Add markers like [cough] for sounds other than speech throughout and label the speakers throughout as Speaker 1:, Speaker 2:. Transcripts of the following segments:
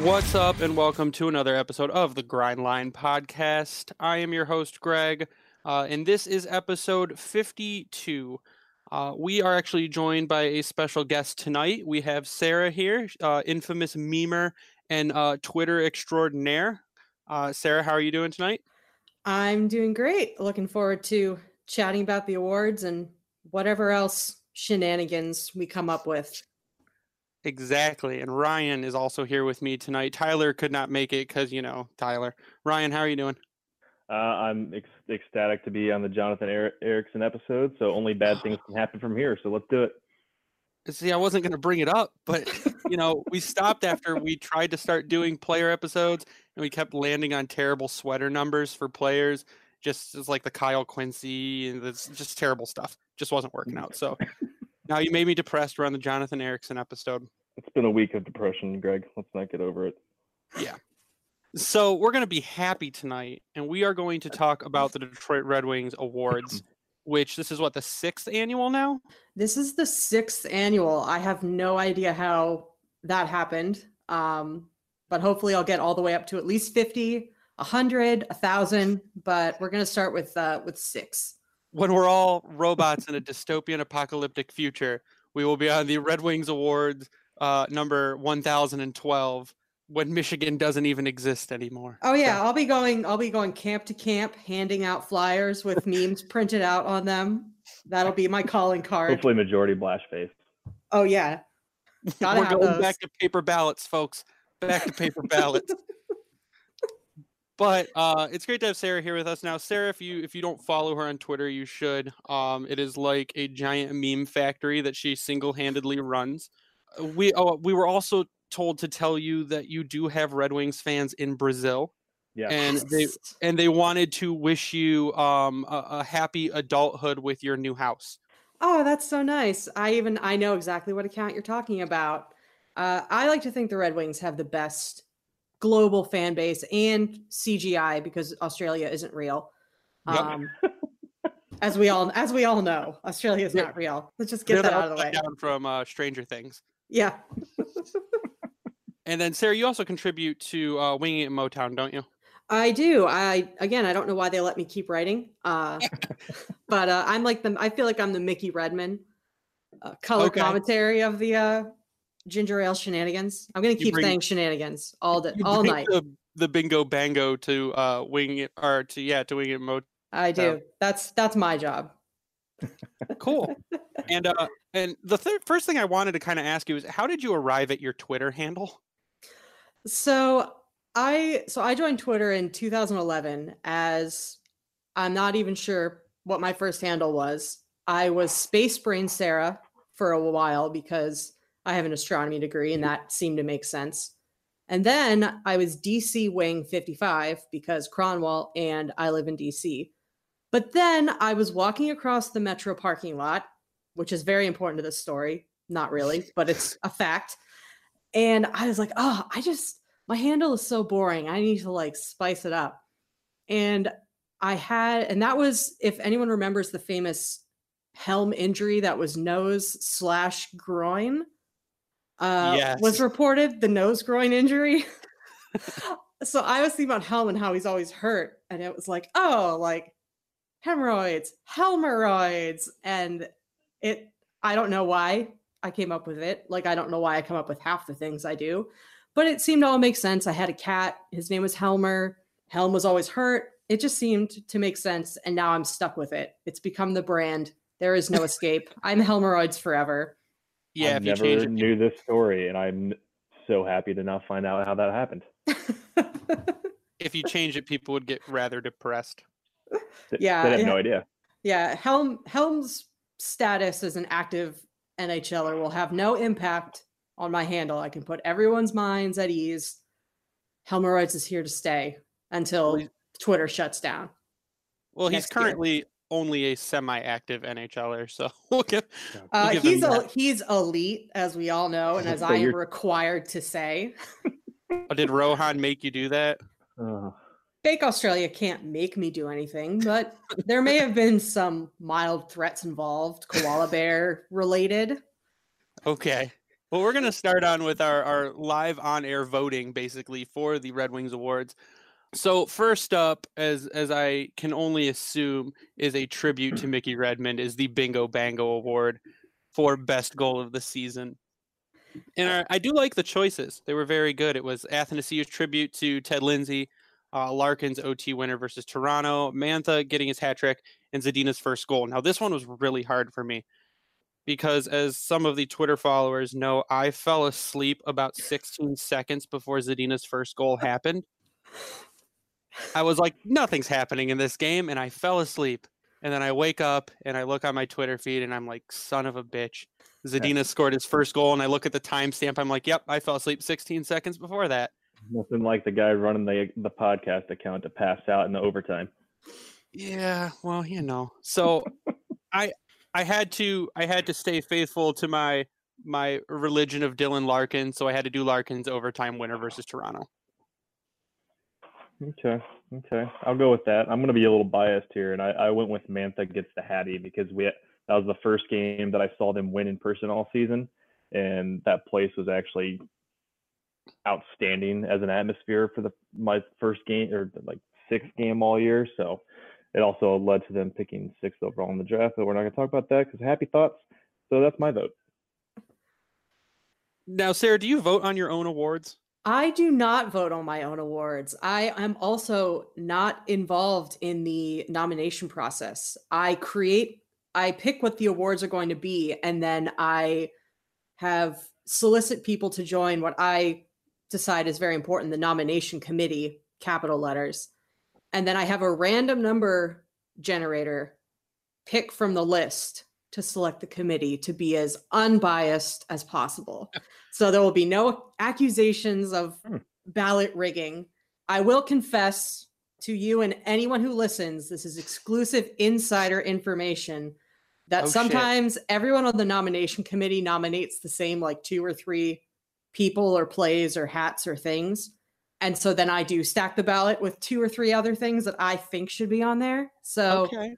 Speaker 1: What's up, and welcome to another episode of the Grindline Podcast. I am your host, Greg, uh, and this is episode 52. Uh, we are actually joined by a special guest tonight. We have Sarah here, uh, infamous memer and uh, Twitter extraordinaire. Uh, Sarah, how are you doing tonight?
Speaker 2: I'm doing great. Looking forward to chatting about the awards and whatever else shenanigans we come up with.
Speaker 1: Exactly. And Ryan is also here with me tonight. Tyler could not make it because, you know, Tyler. Ryan, how are you doing?
Speaker 3: Uh, I'm ec- ecstatic to be on the Jonathan er- Ericsson episode. So only bad things [sighs] can happen from here. So let's do it.
Speaker 1: See, I wasn't going to bring it up, but, you know, we stopped after we tried to start doing player episodes and we kept landing on terrible sweater numbers for players. Just as like the Kyle Quincey and this just terrible stuff. Just wasn't working out. So now you made me depressed around the Jonathan Ericsson episode.
Speaker 3: It's been a week of depression, Greg. Let's not get over it.
Speaker 1: Yeah. So we're going to be happy tonight, and we are going to talk about the Detroit Red Wings awards, [clears throat] which this is what the sixth annual now.
Speaker 2: This is the sixth annual. I have no idea how that happened, um, but hopefully I'll get all the way up to at least 50, a 100, a 1,000. But we're going to start with uh, with six.
Speaker 1: When we're all robots in a dystopian apocalyptic future, we will be on the Red Wings awards uh, number 1012 when Michigan doesn't even exist anymore.
Speaker 2: Oh yeah, I'll be going. I'll be going camp to camp, handing out flyers with memes printed out on them. That'll be my calling card.
Speaker 3: Hopefully, majority blash face.
Speaker 2: Oh yeah, gotta
Speaker 1: We're
Speaker 2: have
Speaker 1: going
Speaker 2: those.
Speaker 1: back to paper ballots, folks. Back to paper ballots. [laughs] but uh, it's great to have Sarah here with us now. Sarah, if you if you don't follow her on Twitter, you should. Um, it is like a giant meme factory that she single handedly runs. Uh, We oh, we were also told to tell you that you do have Red Wings fans in Brazil,
Speaker 3: Yeah.
Speaker 1: and they and they wanted to wish you um, a, a happy adulthood with your new house.
Speaker 2: Oh, that's so nice. I even I know exactly what account you're talking about. Uh, I like to think the Red Wings have the best global fan base and CGI because Australia isn't real.
Speaker 1: Yep.
Speaker 2: Um, as we all as we all know, Australia is not real. Let's just get
Speaker 1: They're
Speaker 2: that out of the way.
Speaker 1: down from uh, Stranger Things.
Speaker 2: Yeah.
Speaker 1: And then Sarah, you also contribute to uh, Winging It in Motown, don't you?
Speaker 2: I do. I again, I don't know why they let me keep writing. Uh, [laughs] but uh, I'm like the. I feel like I'm the Mickey Redmond uh, color
Speaker 1: Okay.
Speaker 2: commentary of the uh, ginger ale shenanigans. I'm gonna keep
Speaker 1: bring-
Speaker 2: saying shenanigans all day, all night.
Speaker 1: The, the bingo bango to uh, Wing It or to yeah to Wing It Motown.
Speaker 2: I do. That's that's my job.
Speaker 1: Cool. [laughs] and uh, and the th- first thing I wanted to kind of ask you is how did you arrive at your Twitter handle?
Speaker 2: So I so I joined Twitter in 2011 as I'm not even sure what my first handle was. I was Space Brain Sarah for a while because I have an astronomy degree and that seemed to make sense. And then I was DC Wing 55 because Kronwall and I live in DC. But then I was walking across the metro parking lot, which is very important to this story. Not really, but it's a fact. And I was like, oh, I just, my handle is so boring. I need to like spice it up. And I had, and that was, if anyone remembers the famous helm injury that was nose slash groin, uh, was reported the nose groin injury. [laughs] so I was thinking about Helm and how he's always hurt. And it was like, oh, like hemorrhoids, helmerroids. And it, I don't know why I came up with it. Like, I don't know why I come up with half the things I do, but it seemed to all make sense. I had a cat. His name was Helmer. Helm was always hurt. It just seemed to make sense. And now I'm stuck with it. It's become the brand. There is no escape. I'm Helmerroids forever.
Speaker 1: Yeah,
Speaker 3: I
Speaker 1: if you
Speaker 3: never
Speaker 1: change it.
Speaker 3: knew this story, and I'm so happy to now find out how that happened. [laughs]
Speaker 1: if you change it, people would get rather depressed.
Speaker 2: Yeah,
Speaker 3: they have
Speaker 2: yeah.
Speaker 3: no idea.
Speaker 2: Yeah, Helm Helm's status as an active NHLer will have no impact on my handle. I can put everyone's minds at ease. Helmer Helmerroids is here to stay until
Speaker 1: Well,
Speaker 2: Twitter shuts down.
Speaker 1: Well, he's
Speaker 2: currently year.
Speaker 1: Currently only a semi-active NHLer, so [laughs] we'll give.
Speaker 2: Uh,
Speaker 1: give him
Speaker 2: he's a, he's elite, as we all know, and [laughs] as
Speaker 3: So
Speaker 2: I am
Speaker 3: you're-
Speaker 2: required to say.
Speaker 1: Oh, did Rohan make you do that?
Speaker 3: Oh,
Speaker 2: Fake Australia can't make me do anything, but there may have been some mild threats involved, koala bear related.
Speaker 1: Okay. Well, we're gonna start on with our our live on air voting, basically for the Red Wings awards. So first up, as as I can only assume, is a tribute to Mickey Redmond, is the Bingo Bango Award for best goal of the season. And I, I do like the choices; they were very good. It was Athanasiou's tribute to Ted Lindsay, uh, Larkin's OT winner versus Toronto, Mantha getting his hat trick, and Zadina's first goal. Now this one was really hard for me because as some of the Twitter followers know, I fell asleep about 16 seconds before Zadina's first goal happened. I was like, nothing's happening in this game, and I fell asleep. And then I wake up and I look on my Twitter feed and I'm like, son of a bitch. Zadina scored his first goal, and I look at the timestamp. I'm like, yep, I fell asleep 16 seconds before that.
Speaker 3: nothing like the guy running the the podcast account to pass out in the overtime.
Speaker 1: Yeah, well, you know. So [laughs] I I had to I had to stay faithful to my my religion of Dylan Larkin, so I had to do Larkin's overtime winner versus Toronto.
Speaker 3: Okay, okay, I'll go with that. I'm going to be a little biased here, and I, I went with Mantha gets the Hattie because we that was the first game that I saw them win in person all season, and that place was actually outstanding as an atmosphere for the my first game or like sixth game all year. So it also led to them picking sixth overall in the draft, but we're not going to talk about that because happy thoughts. So that's my vote.
Speaker 1: Now, Sarah, do you vote on your own awards?
Speaker 2: I do not vote on my own awards. I am also not involved in the nomination process. I create, I pick what the awards are going to be, and then I have solicit people to join what I decide is very important the nomination committee, capital letters. And then I have a random number generator pick from the list to select the committee to be as unbiased as possible. So there will be no accusations of
Speaker 3: Hmm.
Speaker 2: ballot rigging. I will confess to you and anyone who listens, this is exclusive insider information that
Speaker 1: Oh, shit.
Speaker 2: sometimes everyone on the nomination committee nominates the same like two or three people or plays or hats or things. And so then I do stack the ballot with two or three other things that I think should be on there. So
Speaker 1: Okay.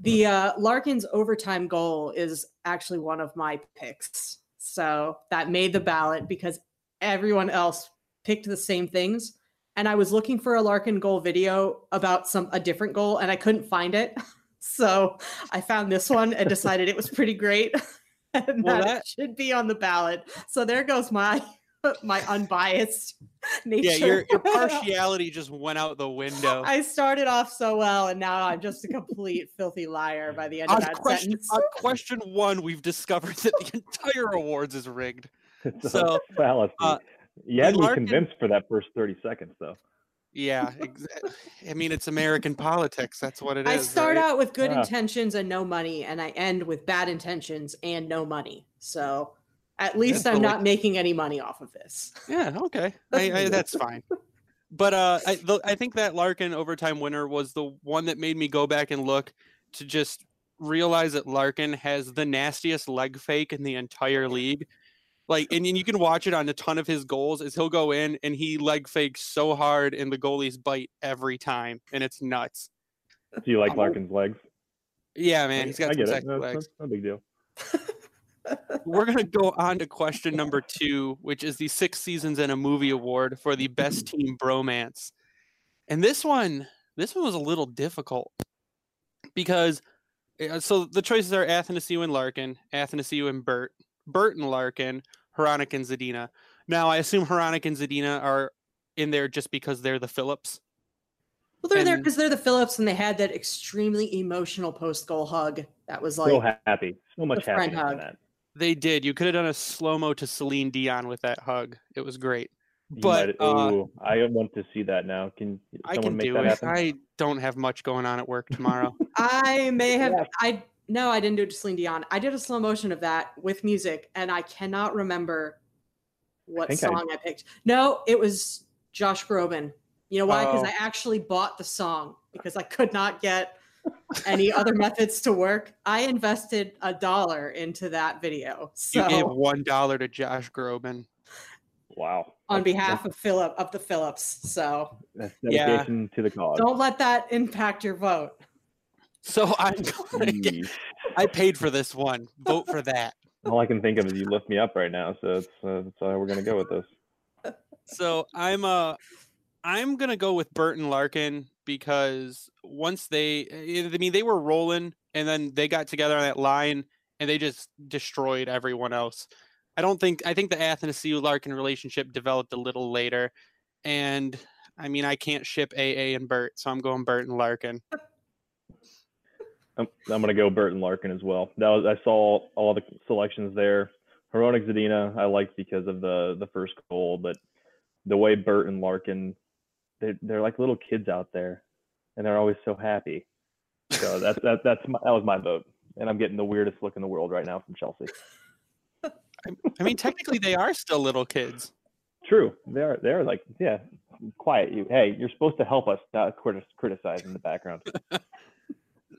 Speaker 2: The uh, Larkin's overtime goal is actually one of my picks. So that made the ballot because everyone else picked the same things. And I was looking for a Larkin goal video about some a different goal and I couldn't find it. [laughs] So I found this one and decided it was pretty great. [laughs] and
Speaker 1: Well,
Speaker 2: that,
Speaker 1: that-
Speaker 2: should be on the ballot. So there goes my [laughs] my unbiased nature. [laughs]
Speaker 1: Yeah, your, your partiality just went out the window.
Speaker 2: I started off so well, and now I'm just a complete filthy liar by the end of that
Speaker 1: question,
Speaker 2: sentence.
Speaker 1: on [laughs] question one, we've discovered that the entire awards is rigged.
Speaker 3: It's
Speaker 1: So,
Speaker 3: a fallacy.
Speaker 1: uh,
Speaker 3: you had me
Speaker 1: Larkin-
Speaker 3: convinced for that first 30 seconds, though.
Speaker 1: Yeah, exa- I mean it's American politics. That's what it is.
Speaker 2: I start
Speaker 1: right?
Speaker 2: out with good
Speaker 3: Ah.
Speaker 2: intentions and no money, and I end with bad intentions and no money. So at least
Speaker 1: That's
Speaker 2: I'm
Speaker 1: the
Speaker 2: not making any money off of this.
Speaker 1: Yeah, okay, [laughs] I, I, that's fine. But uh, I, the, I think that Larkin overtime winner was the one that made me go back and look to just realize that Larkin has the nastiest leg fake in the entire league. Like, and you can watch it on a ton of his goals. Is he'll go in and he leg fakes so hard, and the goalies bite every time, and it's nuts.
Speaker 3: Do you like
Speaker 1: Oh.
Speaker 3: Larkin's legs?
Speaker 1: Yeah, man, he's got
Speaker 3: I
Speaker 1: some
Speaker 3: get it.
Speaker 1: sexy
Speaker 3: That's,
Speaker 1: legs.
Speaker 3: that's no big deal. [laughs]
Speaker 1: We're gonna go on to question number two, which is the Six Seasons and a Movie Award for the Best Team Bromance. And this one, this one was a little difficult because uh, so the choices are Athanasiou and Larkin, Athanasiou and Bert, Bert and Larkin, Hronek and Zadina. Now I assume Hronek and Zadina are in there just because they're the Phillips.
Speaker 2: Well, they're there because they're the Phillips, and they had that extremely emotional post goal hug. That was like
Speaker 3: so happy. So much
Speaker 2: friend
Speaker 3: happiness in that.
Speaker 1: They did. You could have done a slow mo to Celine Dion with that hug. It was great.
Speaker 3: You
Speaker 1: But,
Speaker 3: might-
Speaker 1: uh,
Speaker 3: I want to see that now. Can
Speaker 1: I
Speaker 3: someone
Speaker 1: can
Speaker 3: make
Speaker 1: do
Speaker 3: that
Speaker 1: it.
Speaker 3: happen?
Speaker 1: I don't have much going on at work tomorrow. [laughs]
Speaker 2: I may have
Speaker 3: Yeah.
Speaker 2: I no, I didn't do it to Celine Dion. I did a slow motion of that with music, and I cannot remember what
Speaker 3: I-
Speaker 2: song I, picked. No, it was Josh Groban. You know why? Because
Speaker 1: Oh.
Speaker 2: I actually bought the song because I could not get any other methods to work. I invested a dollar into that video. So
Speaker 1: you gave one dollar to Josh Groban.
Speaker 3: Wow.
Speaker 2: on
Speaker 3: That's-
Speaker 2: behalf of Philip of the Phillips. So
Speaker 3: That's
Speaker 1: Yeah.
Speaker 3: to the cause.
Speaker 2: don't let that impact your vote.
Speaker 1: So I'm [laughs] get, I paid for this one. Vote for that.
Speaker 3: All I can think of is you lift me up right now, so it's, uh, that's how we're gonna go with this.
Speaker 1: So I'm uh I'm gonna go with Burton Larkin because once they eh, eh, I mean they were rolling and then they got together on that line and they just destroyed everyone else. I don't think I think the Athanasiou Larkin relationship developed a little later. And I mean I can't ship AA and Bert, so I'm going Bert and Larkin.
Speaker 3: I'm, I'm gonna go Bert and Larkin as well. That was I saw all the selections there. Heroic Zadina I liked because of the the first goal, but the way Bert and Larkin, they they're like little kids out there, and they're always so happy. So that's that that's my, that was my vote, and I'm getting the weirdest look in the world right now from Chelsea. [laughs]
Speaker 1: I mean technically they are still little kids.
Speaker 3: True, they're they're like yeah, quiet you. Hey, you're supposed to help us, not criti- criticize in the background. [laughs]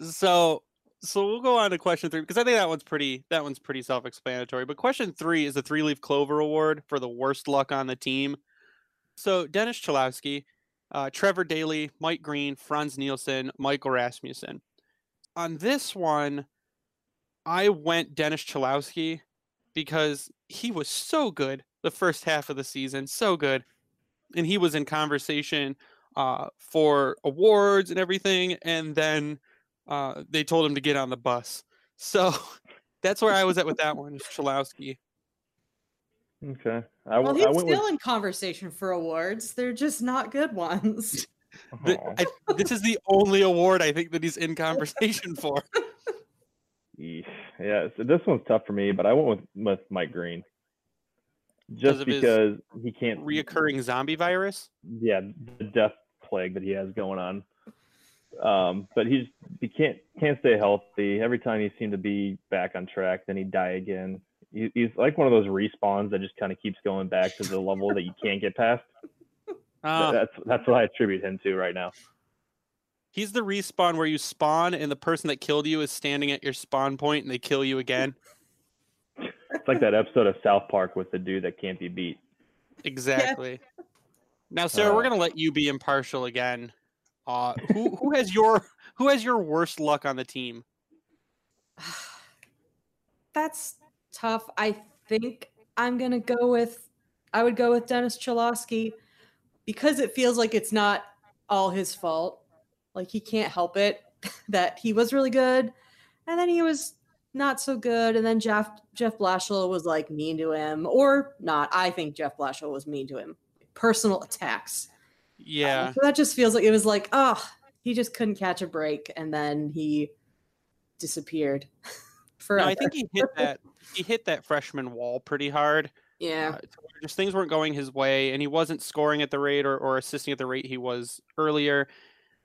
Speaker 1: So so we'll go on to question three because I think that one's pretty that one's pretty self-explanatory. But question three is the three leaf clover award for the worst luck on the team. So Dennis Cholowski, uh, Trevor Daley, Mike Green, Frans Nielsen, Michael Rasmussen. On this one, I went Dennis Cholowski because he was so good the first half of the season, so good, and he was in conversation uh, for awards and everything, and then uh, they told him to get on the bus. So [laughs] that's where I was at with that one, Cholowski.
Speaker 3: Okay, I,
Speaker 2: Well, he's
Speaker 3: I went
Speaker 2: still
Speaker 3: with.
Speaker 2: in conversation for awards. They're just not good ones. [laughs]
Speaker 1: The- I, this is the only award I think that he's in conversation [laughs] for.
Speaker 3: Yeah, so this one's tough for me, but I went with with Mike Green, just because he can't.
Speaker 1: Reoccurring zombie virus.
Speaker 3: Yeah, the death plague that he has going on. Um, but he's he can't can't stay healthy. Every time he seemed to be back on track, then he'd die again. He, he's like one of those respawns that just kind of keeps going back to the level that you can't get past. [laughs]
Speaker 1: Uh,
Speaker 3: That's that's what I attribute him to right now.
Speaker 1: he's the respawn where you spawn and the person that killed you is standing at your spawn point and they kill you again. [laughs]
Speaker 3: It's like that episode of South Park with the dude that can't be beat.
Speaker 1: Exactly. Now, Sarah, we're
Speaker 3: Uh,
Speaker 1: gonna let you be impartial again. Uh, who who has your who has your worst luck on the team? [sighs]
Speaker 2: That's tough. I think I'm gonna go with I would go with Dennis Cholowski because it feels like it's not all his fault. Like he can't help it [laughs] that he was really good and then he was not so good and then Jeff Jeff Blashill was like mean to him or not. I think Jeff Blashill was mean to him. Personal attacks.
Speaker 1: Yeah,
Speaker 2: So that just feels like it was like, oh, he just couldn't catch a break and then he disappeared [laughs]
Speaker 1: no. I think he hit that he hit that freshman wall pretty hard.
Speaker 2: yeah.
Speaker 1: uh, just things weren't going his way, and he wasn't scoring at the rate or, or assisting at the rate he was earlier.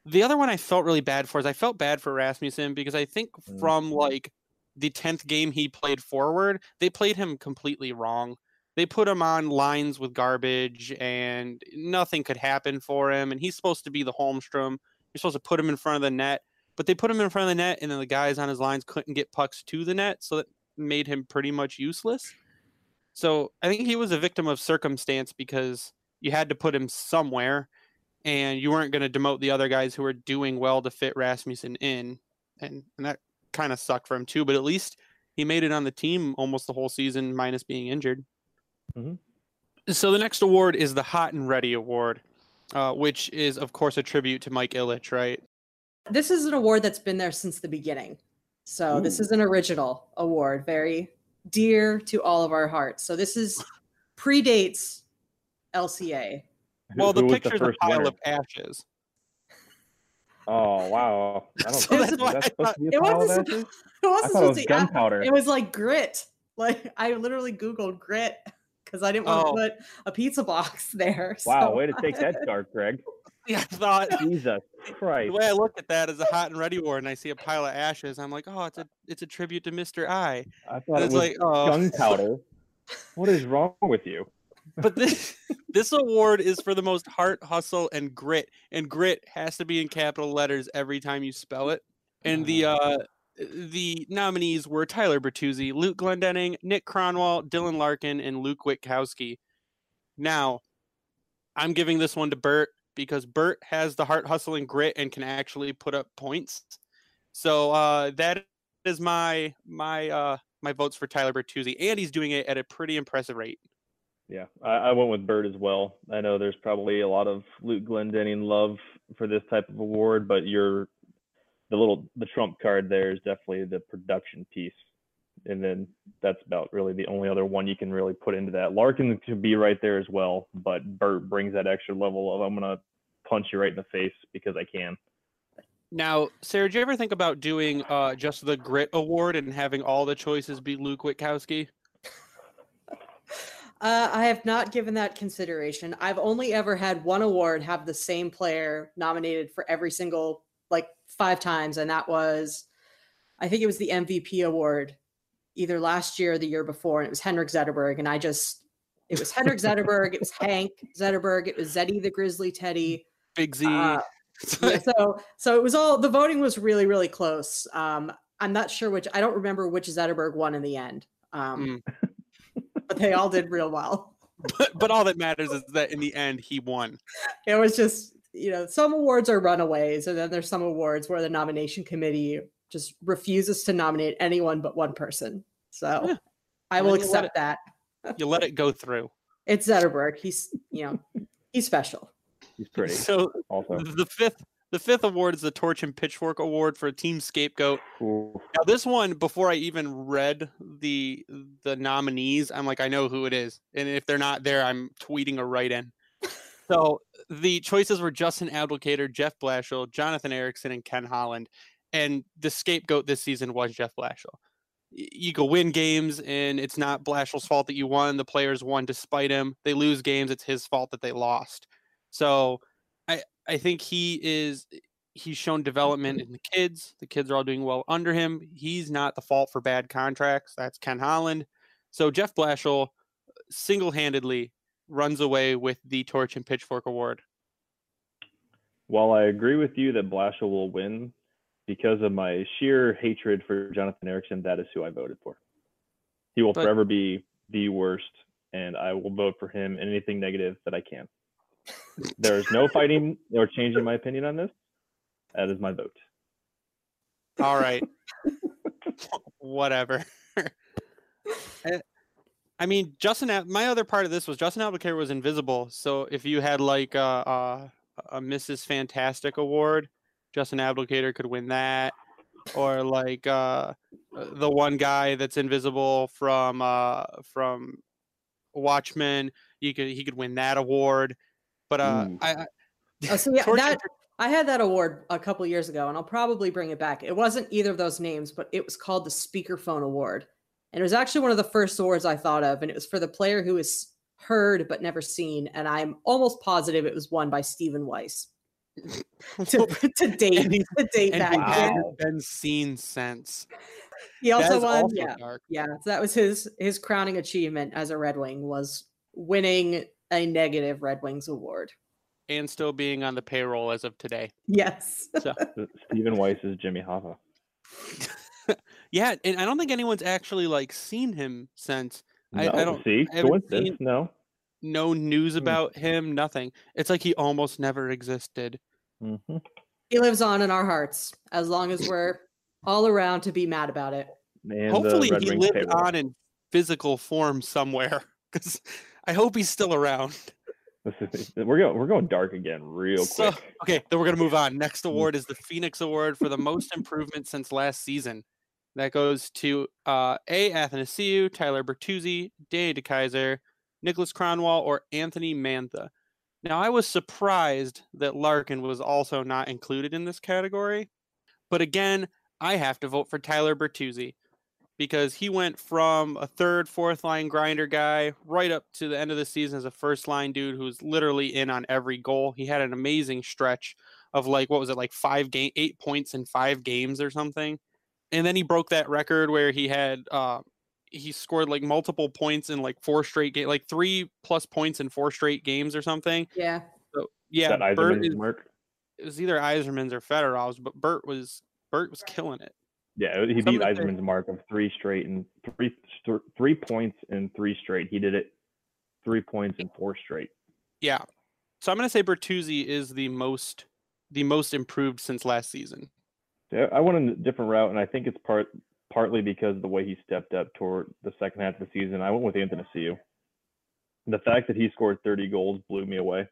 Speaker 1: The other one I felt really bad for is I felt bad for Rasmussen because I think
Speaker 3: Mm.
Speaker 1: from like the tenth game he played forward, they played him completely wrong. They put him on lines with garbage, and nothing could happen for him. And he's supposed to be the Holmstrom. You're supposed to put him in front of the net, but they put him in front of the net, and then the guys on his lines couldn't get pucks to the net, so that made him pretty much useless. So I think he was a victim of circumstance because you had to put him somewhere, and you weren't going to demote the other guys who were doing well to fit Rasmussen in, and and that kind of sucked for him too. But at least he made it on the team almost the whole season, minus being injured.
Speaker 3: Mhm.
Speaker 1: So the next award is the Hot and Ready Award, uh, which is of course a tribute to Mike Ilitch, right?
Speaker 2: this is an award that's been there since the beginning. So this is an original award, very dear to all of our hearts. So this is predates LCA.
Speaker 3: Who-
Speaker 1: Well, the
Speaker 3: who was
Speaker 1: picture's a pile
Speaker 3: winner?
Speaker 1: of ashes.
Speaker 3: Oh wow! [laughs] I don't
Speaker 1: So
Speaker 2: that's
Speaker 3: that's,
Speaker 1: why I
Speaker 3: that's supposed to [laughs]
Speaker 2: It wasn't
Speaker 3: ashes?
Speaker 2: It wasn't supposed to be.
Speaker 3: gunpowder.
Speaker 2: It was like grit. [laughs] Like I literally googled grit because I didn't want
Speaker 1: Oh.
Speaker 2: to put a pizza box [laughs] there.
Speaker 3: Wow,
Speaker 2: so-
Speaker 3: way to take that [laughs] dart, Greg. [laughs]
Speaker 1: Yeah, I thought
Speaker 3: Jesus Christ.
Speaker 1: the way I look at that is a hot and ready award, and I see a pile of ashes, I'm like, oh, it's a it's a tribute to Mr. I.
Speaker 3: I thought
Speaker 1: And
Speaker 3: it was
Speaker 1: like, oh,
Speaker 3: gunpowder. What is wrong with you?
Speaker 1: but this this award is for the most heart, hustle, and grit, and grit has to be in capital letters every time you spell it. And the uh the nominees were Tyler Bertuzzi, Luke Glendening, Nick Kronwall, Dylan Larkin, and Luke Witkowski. Now, I'm giving this one to Bert because Bert has the heart, hustle, and grit and can actually put up points. So uh, that is my my uh, my votes for Tyler Bertuzzi, and he's doing it at a pretty impressive rate.
Speaker 3: Yeah, I, I went with Bert as well. I know there's probably a lot of Luke Glendening love for this type of award, but you're the little the trump card there is definitely the production piece, and then that's about really the only other one you can really put into that. Larkin could be right there as well, but Bert brings that extra level of I'm gonna punch you right in the face because I can.
Speaker 1: Now, Sarah, did you ever think about doing uh, just the grit award and having all the choices be Luke Witkowski? [laughs]
Speaker 2: Uh, I have not given that consideration. I've only ever had one award have the same player nominated for every single, like five times, and that was, I think it was the MVP award, either last year or the year before, and it was Henrik Zetterberg. And I just, it was Henrik Zetterberg, it was [laughs] Hank Zetterberg, it was Zeddy the Grizzly Teddy.
Speaker 1: Big Z.
Speaker 2: Uh, yeah, so so it was all the voting was really really close. Um, I'm not sure which I don't remember which Zetterberg won in the end. Um, but they all did real well. [laughs]
Speaker 1: but, but all that matters is that in the end, he won.
Speaker 2: It was just you know some awards are runaways, and then there's some awards where the nomination committee just refuses to nominate anyone but one person. So
Speaker 1: Yeah.
Speaker 2: I will
Speaker 1: Well, you let
Speaker 2: accept that.
Speaker 1: You let it go through. [laughs]
Speaker 2: It's Zetterberg. He's you know he's special.
Speaker 3: He's pretty.
Speaker 1: So
Speaker 3: Also,
Speaker 1: the fifth the fifth award is the Torch and Pitchfork Award for Team Scapegoat.
Speaker 3: Ooh.
Speaker 1: Now this one, before I even read the the nominees, I'm like, I know who it is, and if they're not there, I'm tweeting a write in. [laughs] So the choices were Justin Abdelkader, Jeff Blashill, Jonathan Ericsson, and Ken Holland. And the scapegoat this season was Jeff Blashill. You go win games, and it's not Blashill's fault that you won. The players won despite him. They lose games, it's his fault that they lost. So I I think he is he's shown development mm-hmm. in the kids. The kids are all doing well under him. He's not the fault for bad contracts. That's Ken Holland. So Jeff Blashill single-handedly runs away with the Torch and Pitchfork Award.
Speaker 3: While I agree with you that Blashill will win, because of my sheer hatred for Jonathan Ericsson, that is who I voted for. He will
Speaker 1: But-
Speaker 3: forever be the worst, and I will vote for him in anything negative that I can. [laughs] There is no fighting or changing my opinion on this. That is my vote.
Speaker 1: All right. [laughs] Whatever. [laughs] I- I mean, Justin. My other part of this was Justin Abdelkader was invisible. So if you had like a, a, a Mrs. Fantastic award, Justin Abdelkader could win that, or like uh, the one guy that's invisible from uh, from Watchmen. You could he could win that award. But uh,
Speaker 3: Ooh.
Speaker 1: I, I
Speaker 2: Oh, so yeah, [laughs]
Speaker 1: Torch
Speaker 2: that I had that award a couple years ago, and I'll probably bring it back. It wasn't either of those names, but it was called the Speakerphone Award, and it was actually one of the first awards I thought of, and it was for the player who is heard but never seen, and I'm almost positive it was won by Stephen Weiss. [laughs] to, to date,
Speaker 1: And he's-
Speaker 2: to date
Speaker 1: and
Speaker 2: that
Speaker 1: he
Speaker 3: Wow.
Speaker 2: year.
Speaker 1: hasn't been seen since.
Speaker 2: He also won,
Speaker 1: also
Speaker 2: yeah,
Speaker 1: dark.
Speaker 2: yeah. So that was his his crowning achievement as a Red Wing was winning a negative Red Wings award.
Speaker 1: and still being on the payroll as of today.
Speaker 2: Yes.
Speaker 1: So
Speaker 3: Stephen Weiss is Jimmy Hoffa. [laughs]
Speaker 1: yeah, and I don't think anyone's actually like seen him since. I-
Speaker 3: No,
Speaker 1: I don't-
Speaker 3: see
Speaker 1: I haven't
Speaker 3: coincidence.
Speaker 1: seen-
Speaker 3: No.
Speaker 1: No news
Speaker 3: Hmm.
Speaker 1: about him, nothing. It's like he almost never existed.
Speaker 3: hmm
Speaker 2: he lives on in our hearts as long as we're all around to be mad about it.
Speaker 3: And
Speaker 1: Hopefully, he
Speaker 3: Wings
Speaker 1: lived
Speaker 3: payroll.
Speaker 1: on in physical form somewhere. [laughs] Because I hope he's still around.
Speaker 3: Is, we're going we're going dark again real
Speaker 1: So-
Speaker 3: quick.
Speaker 1: Okay, then we're gonna move on. Next
Speaker 3: Mm.
Speaker 1: award is the Phoenix Award for the most improvement since last season. That goes to uh, A. Athanasiou, Tyler Bertuzzi, Danny DeKeyser, Nicholas Kronwall, or Anthony Mantha. Now, I was surprised that Larkin was also not included in this category, but again, I have to vote for Tyler Bertuzzi. because he went from a third, fourth line grinder guy right up to the end of the season as a first line dude who's literally in on every goal. He had an amazing stretch of like what was it like five game eight points in five games or something. And then he broke that record where he had uh he scored like multiple points in like four straight game like three plus points in four straight games or something.
Speaker 2: Yeah.
Speaker 1: So yeah,
Speaker 3: that
Speaker 1: Bert is,
Speaker 3: mark.
Speaker 1: it was either Yzerman's or Fedorov's, but Bert was Bert was killing it.
Speaker 3: Yeah, he
Speaker 1: Some
Speaker 3: beat
Speaker 1: of
Speaker 3: Yzerman's mark of three straight and three st- three points in three straight. He did it three points in four straight.
Speaker 1: Yeah. So I'm gonna say Bertuzzi is the most the most improved since last season.
Speaker 3: I went a different route, and I think it's part partly because of the way he stepped up toward the second half of the season. I went with Athanasiou. The fact that he scored 30 goals blew me away.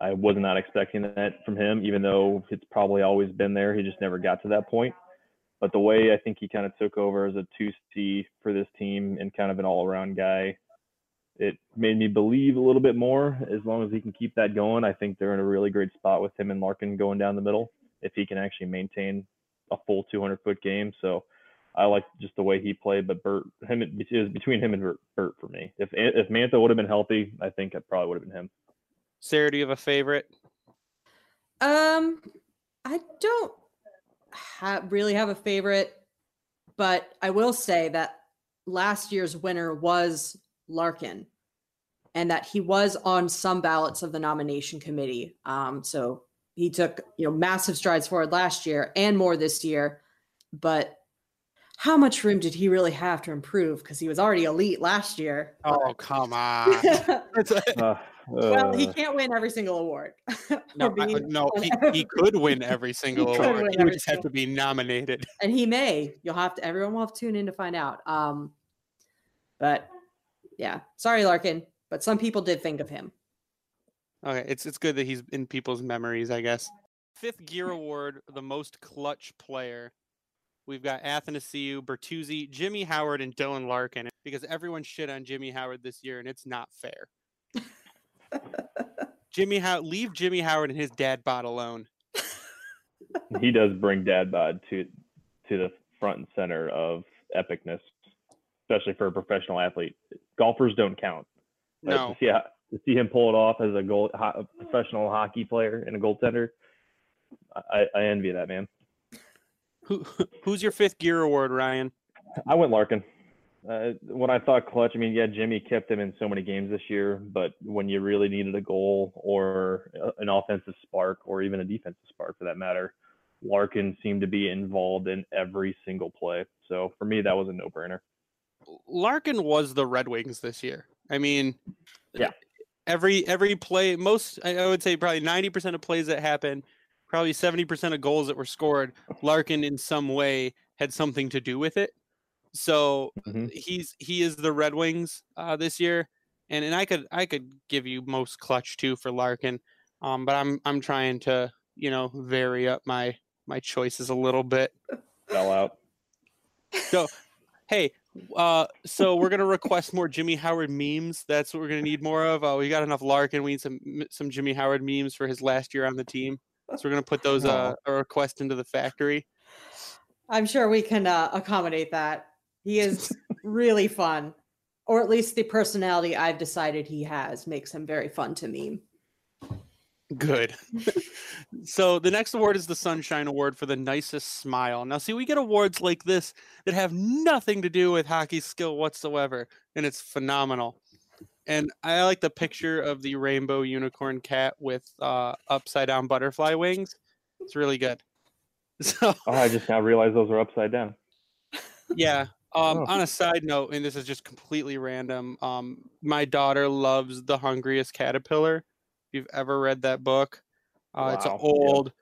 Speaker 3: I was not expecting that from him, even though it's probably always been there. He just never got to that point. But the way I think he kind of took over as a 2C for this team and kind of an all around guy, it made me believe a little bit more. As long as he can keep that going, I think they're in a really great spot with him and Larkin going down the middle if he can actually maintain a full 200 foot game. So I like just the way he played, but Bert, him, it was between him and Bert, Bert for me. If if Mantha would have been healthy, I think it probably would have been him.
Speaker 1: Sarah, do you have a favorite?
Speaker 2: Um, I don't ha- really have a favorite, but I will say that last year's winner was Larkin, and that he was on some ballots of the nomination committee. Um, so he took you know massive strides forward last year and more this year, but how much room did he really have to improve? Because he was already elite last year.
Speaker 1: Oh [laughs] come on! It's
Speaker 3: Uh,
Speaker 2: well, he
Speaker 3: uh,
Speaker 2: can't win every single award. [laughs]
Speaker 1: no, I- no, [laughs] he, he could win every single
Speaker 2: could
Speaker 1: award. He would just have to be nominated.
Speaker 2: and he may. You'll have to. Everyone will have to tune in to find out. Um, but yeah, sorry, Larkin, but some people did think of him.
Speaker 1: Okay, it's it's good that he's in people's memories, I guess. Fifth Gear Award, the most clutch player. We've got Athanasiou, Bertuzzi, Jimmy Howard, and Dylan Larkin because everyone shit on Jimmy Howard this year, and it's not fair. [laughs] Jimmy How leave Jimmy Howard and his dad bod alone. [laughs]
Speaker 3: he does bring dad bod to to the front and center of epicness, especially for a professional athlete. Golfers don't count. But
Speaker 1: No,
Speaker 3: to see, how- to see him pull it off as a goal ho- a professional hockey player and a goaltender, I, I envy that man.
Speaker 1: who who's your fifth Gear Award, Ryan?
Speaker 3: I went Larkin. Uh, when I thought clutch, I mean, yeah, Jimmy kept him in so many games this year, but when you really needed a goal or an offensive spark or even a defensive spark for that matter, Larkin seemed to be involved in every single play. So for me, that was a no-brainer.
Speaker 1: Larkin was the Red Wings this year. I mean,
Speaker 3: Yeah.
Speaker 1: Every every play, most I would say probably ninety percent of plays that happened, probably seventy percent of goals that were scored, Larkin in some way had something to do with it. So
Speaker 3: Mhm.
Speaker 1: he's he is the Red Wings uh, this year, and and I could I could give you most clutch too for Larkin, um, but I'm I'm trying to you know vary up my my choices a little bit.
Speaker 3: Fell out.
Speaker 1: So, hey, uh, so we're gonna request more Jimmy Howard memes. That's what we're gonna need more of. Uh, we got enough Larkin. We need some some Jimmy Howard memes for his last year on the team. So we're gonna put those uh, a request into the factory.
Speaker 2: I'm sure we can uh, accommodate that. He is [laughs] really fun, or at least the personality I've decided he has makes him very fun to meme.
Speaker 1: Good. [laughs] so the next award is the Sunshine Award for the nicest smile. Now, see, we get awards like this that have nothing to do with hockey skill whatsoever, and it's phenomenal. And I like the picture of the rainbow unicorn cat with uh, upside down butterfly wings. It's really good. [laughs] So
Speaker 3: Oh, I just now realized those are upside down.
Speaker 1: yeah. Um,
Speaker 3: Oh.
Speaker 1: On a side note, and this is just completely random, um, my daughter loves The Hungriest Caterpillar. If you've ever read that book, uh, it's an
Speaker 3: Wow, yeah.
Speaker 1: old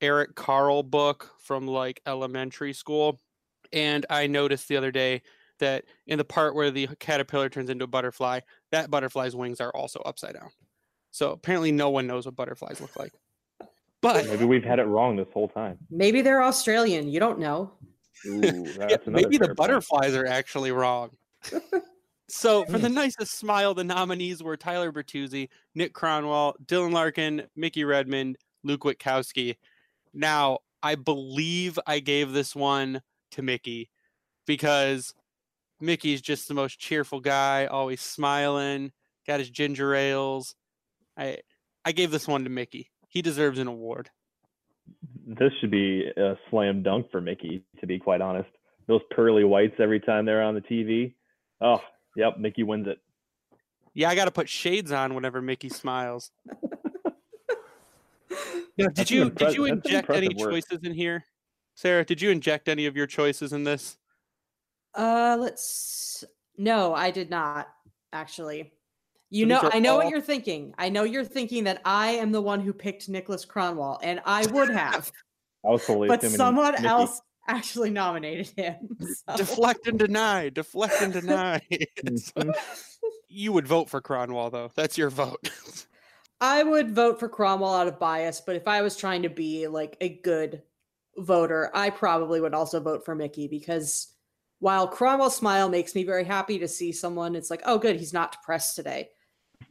Speaker 1: Eric Carle book from like elementary school. And I noticed the other day that in the part where the caterpillar turns into a butterfly, that butterfly's wings are also upside down. So apparently, no one knows what butterflies look like. But
Speaker 3: Maybe we've had it wrong this whole time.
Speaker 2: Maybe they're Australian. You don't know.
Speaker 3: Ooh, [laughs]
Speaker 1: Yeah,
Speaker 3: that's another
Speaker 1: maybe
Speaker 3: fair
Speaker 1: the
Speaker 3: point.
Speaker 1: butterflies are actually wrong. [laughs] so for the nicest smile, the nominees were Tyler Bertuzzi, Nick Kronwall, Dylan Larkin, Mickey Redmond, Luke Witkowski. Now, I believe I gave this one to Mickey because Mickey's just the most cheerful guy, always smiling, got his ginger ales. I I gave this one to Mickey. He deserves an award.
Speaker 3: This should be a slam dunk for Mickey, to be quite honest. Those pearly whites every time they're on the TV. Oh, yep, Mickey wins it.
Speaker 1: Yeah, I got to put shades on whenever Mickey smiles. [laughs] now, did you
Speaker 3: impre-
Speaker 1: did you inject any
Speaker 3: work.
Speaker 1: choices in here, Sarah? Did you inject any of your choices in this?
Speaker 2: Uh, let's. No, I did not actually. You
Speaker 1: So
Speaker 2: know, I know what you're thinking. I know you're thinking that I am the one who picked Nicholas Kronwall, and I would have, [laughs]
Speaker 3: I was totally
Speaker 2: but someone
Speaker 3: Mickey.
Speaker 2: else actually nominated him. [laughs] so-
Speaker 1: Deflect and deny. Deflect and deny. [laughs]
Speaker 3: Mhm.
Speaker 1: you would vote for Kronwall, though. That's your vote. [laughs]
Speaker 2: I would vote for Kronwall out of bias, but if I was trying to be like a good voter, I probably would also vote for Mickey because while Kronwall's smile makes me very happy to see someone, it's like, oh, good, he's not depressed today.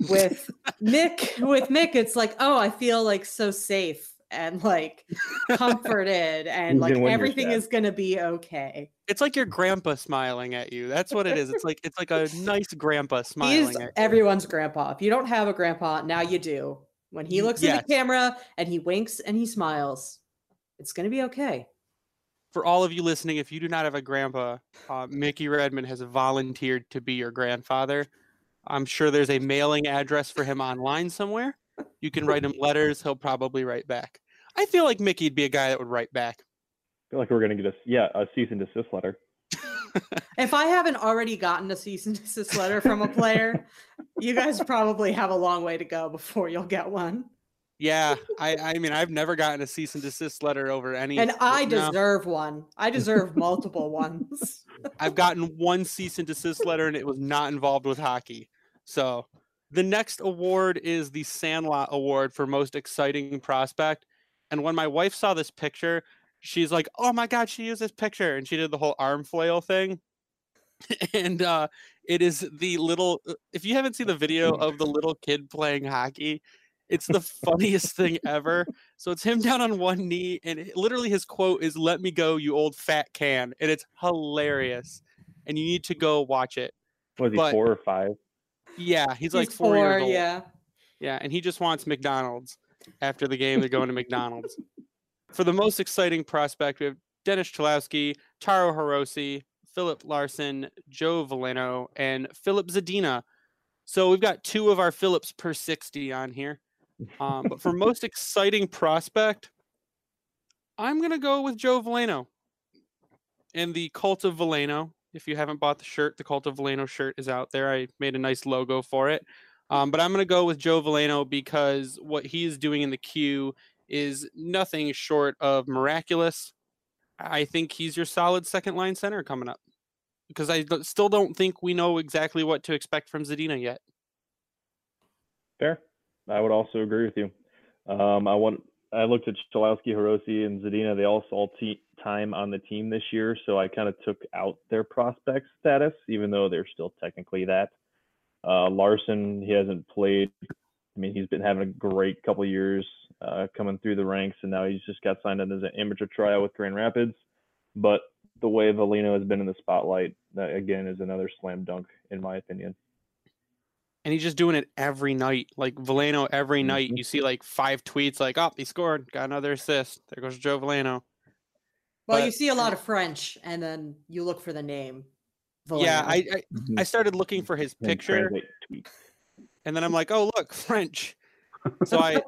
Speaker 2: With Mick, with Mick, it's like, oh, I feel like so safe and like comforted, and like
Speaker 3: gonna win your
Speaker 2: everything is gonna be okay.
Speaker 1: it's like your grandpa smiling at you. That's what it is. It's like it's like a nice grandpa smiling
Speaker 2: He's
Speaker 1: at you.
Speaker 2: everyone's grandpa. If you don't have a grandpa, now you do. When he
Speaker 1: Y-
Speaker 2: looks at the camera and he winks and he smiles, it's gonna be okay.
Speaker 1: for all of you listening, if you do not have a grandpa, uh, Mickey Redmond has volunteered to be your grandfather. I'm sure there's a mailing address for him online somewhere. You can write him letters. He'll probably write back. I feel like Mickey'd be a guy that would write back.
Speaker 3: I feel like we're gonna get a yeah a cease and desist letter. [laughs]
Speaker 2: If I haven't already gotten a cease and desist letter from a player, you guys probably have a long way to go before you'll get one.
Speaker 1: Yeah, I, I mean, I've never gotten a cease and desist letter over any.
Speaker 2: And I
Speaker 1: no,
Speaker 2: deserve one. I deserve multiple [laughs] ones.
Speaker 1: I've gotten one cease and desist letter, and it was not involved with hockey. So the next award is the Sandlot Award for most exciting prospect. And when my wife saw this picture, she's like, "Oh my god, she used this picture!" And she did the whole arm flail thing. [laughs] and uh, it is the little. uh, If you haven't seen the video [laughs] of the little kid playing hockey, it's the funniest thing ever. So it's him down on one knee, and it- literally his quote is "Let me go, you old fat can," and it's hilarious. And you need to go watch it.
Speaker 3: Was he
Speaker 1: But-
Speaker 3: four or five?
Speaker 1: Yeah, he's, like
Speaker 2: He's
Speaker 1: four, years old.
Speaker 2: Yeah.
Speaker 1: Yeah, and he just wants McDonald's. After the game, they're going to McDonald's. For the most exciting prospect, we have Dennis Cholowski, Taro Hirose, Filip Larsson, Joe Veleno, and Filip Zadina. So we've got two of our Phillips per 60 on here. Um, but for [laughs] most exciting prospect, I'm going to go with Joe Veleno. And the Cult of Veleno. If you haven't bought the shirt, the Cult of Veleno shirt is out there. I made a nice logo for it. Um, but I'm going to go with Joe Veleno because what he is doing in the Q is nothing short of miraculous. I think he's your solid second line center coming up because I still don't think we know exactly what to expect from Zadina yet.
Speaker 3: Fair. I would also agree with you. Um, I want. I looked at Cholowski, Hirose, and Zadina. They all saw time on the team this year, so I kind of took out their prospect status, even though they're still technically that. Uh, Larson, he hasn't played. I mean, he's been having a great couple years uh, coming through the ranks, and now he's just got signed on as an amateur trial with Grand Rapids. But the way Veleno has been in the spotlight, that again is another slam dunk, in my opinion.
Speaker 1: And he's just doing it every night. Like Veleno, every night
Speaker 3: Mhm.
Speaker 1: you see like five tweets like, oh, he scored, got another assist. There goes Joe Veleno.
Speaker 2: Well, you see a lot of French, and then you look for the name.
Speaker 1: Yeah,
Speaker 2: Veleno.
Speaker 1: I, I I started looking for his picture, and then I'm like, oh look, French. [laughs] So I,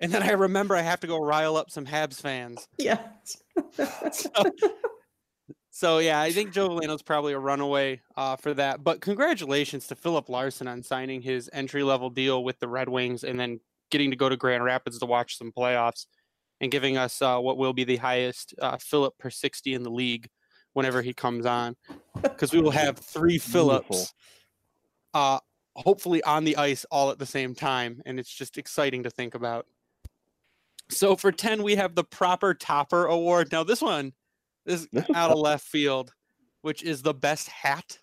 Speaker 1: and then I remember I have to go rile up some Habs fans.
Speaker 2: yeah. [laughs]
Speaker 1: So, so yeah, I think Joe Veleno's probably a runaway uh, for that. But congratulations to Filip Larsson on signing his entry level deal with the Red Wings, and then getting to go to Grand Rapids to watch some playoffs, and giving us uh, what will be the highest uh, Philip per sixty in the league whenever he comes on, [laughs] because we will have three Phillips. Uh, hopefully on the ice all at the same time, and it's just exciting to think about. So for ten, we have the proper topper award. Now this one is [laughs] out of left field, which is the best hat.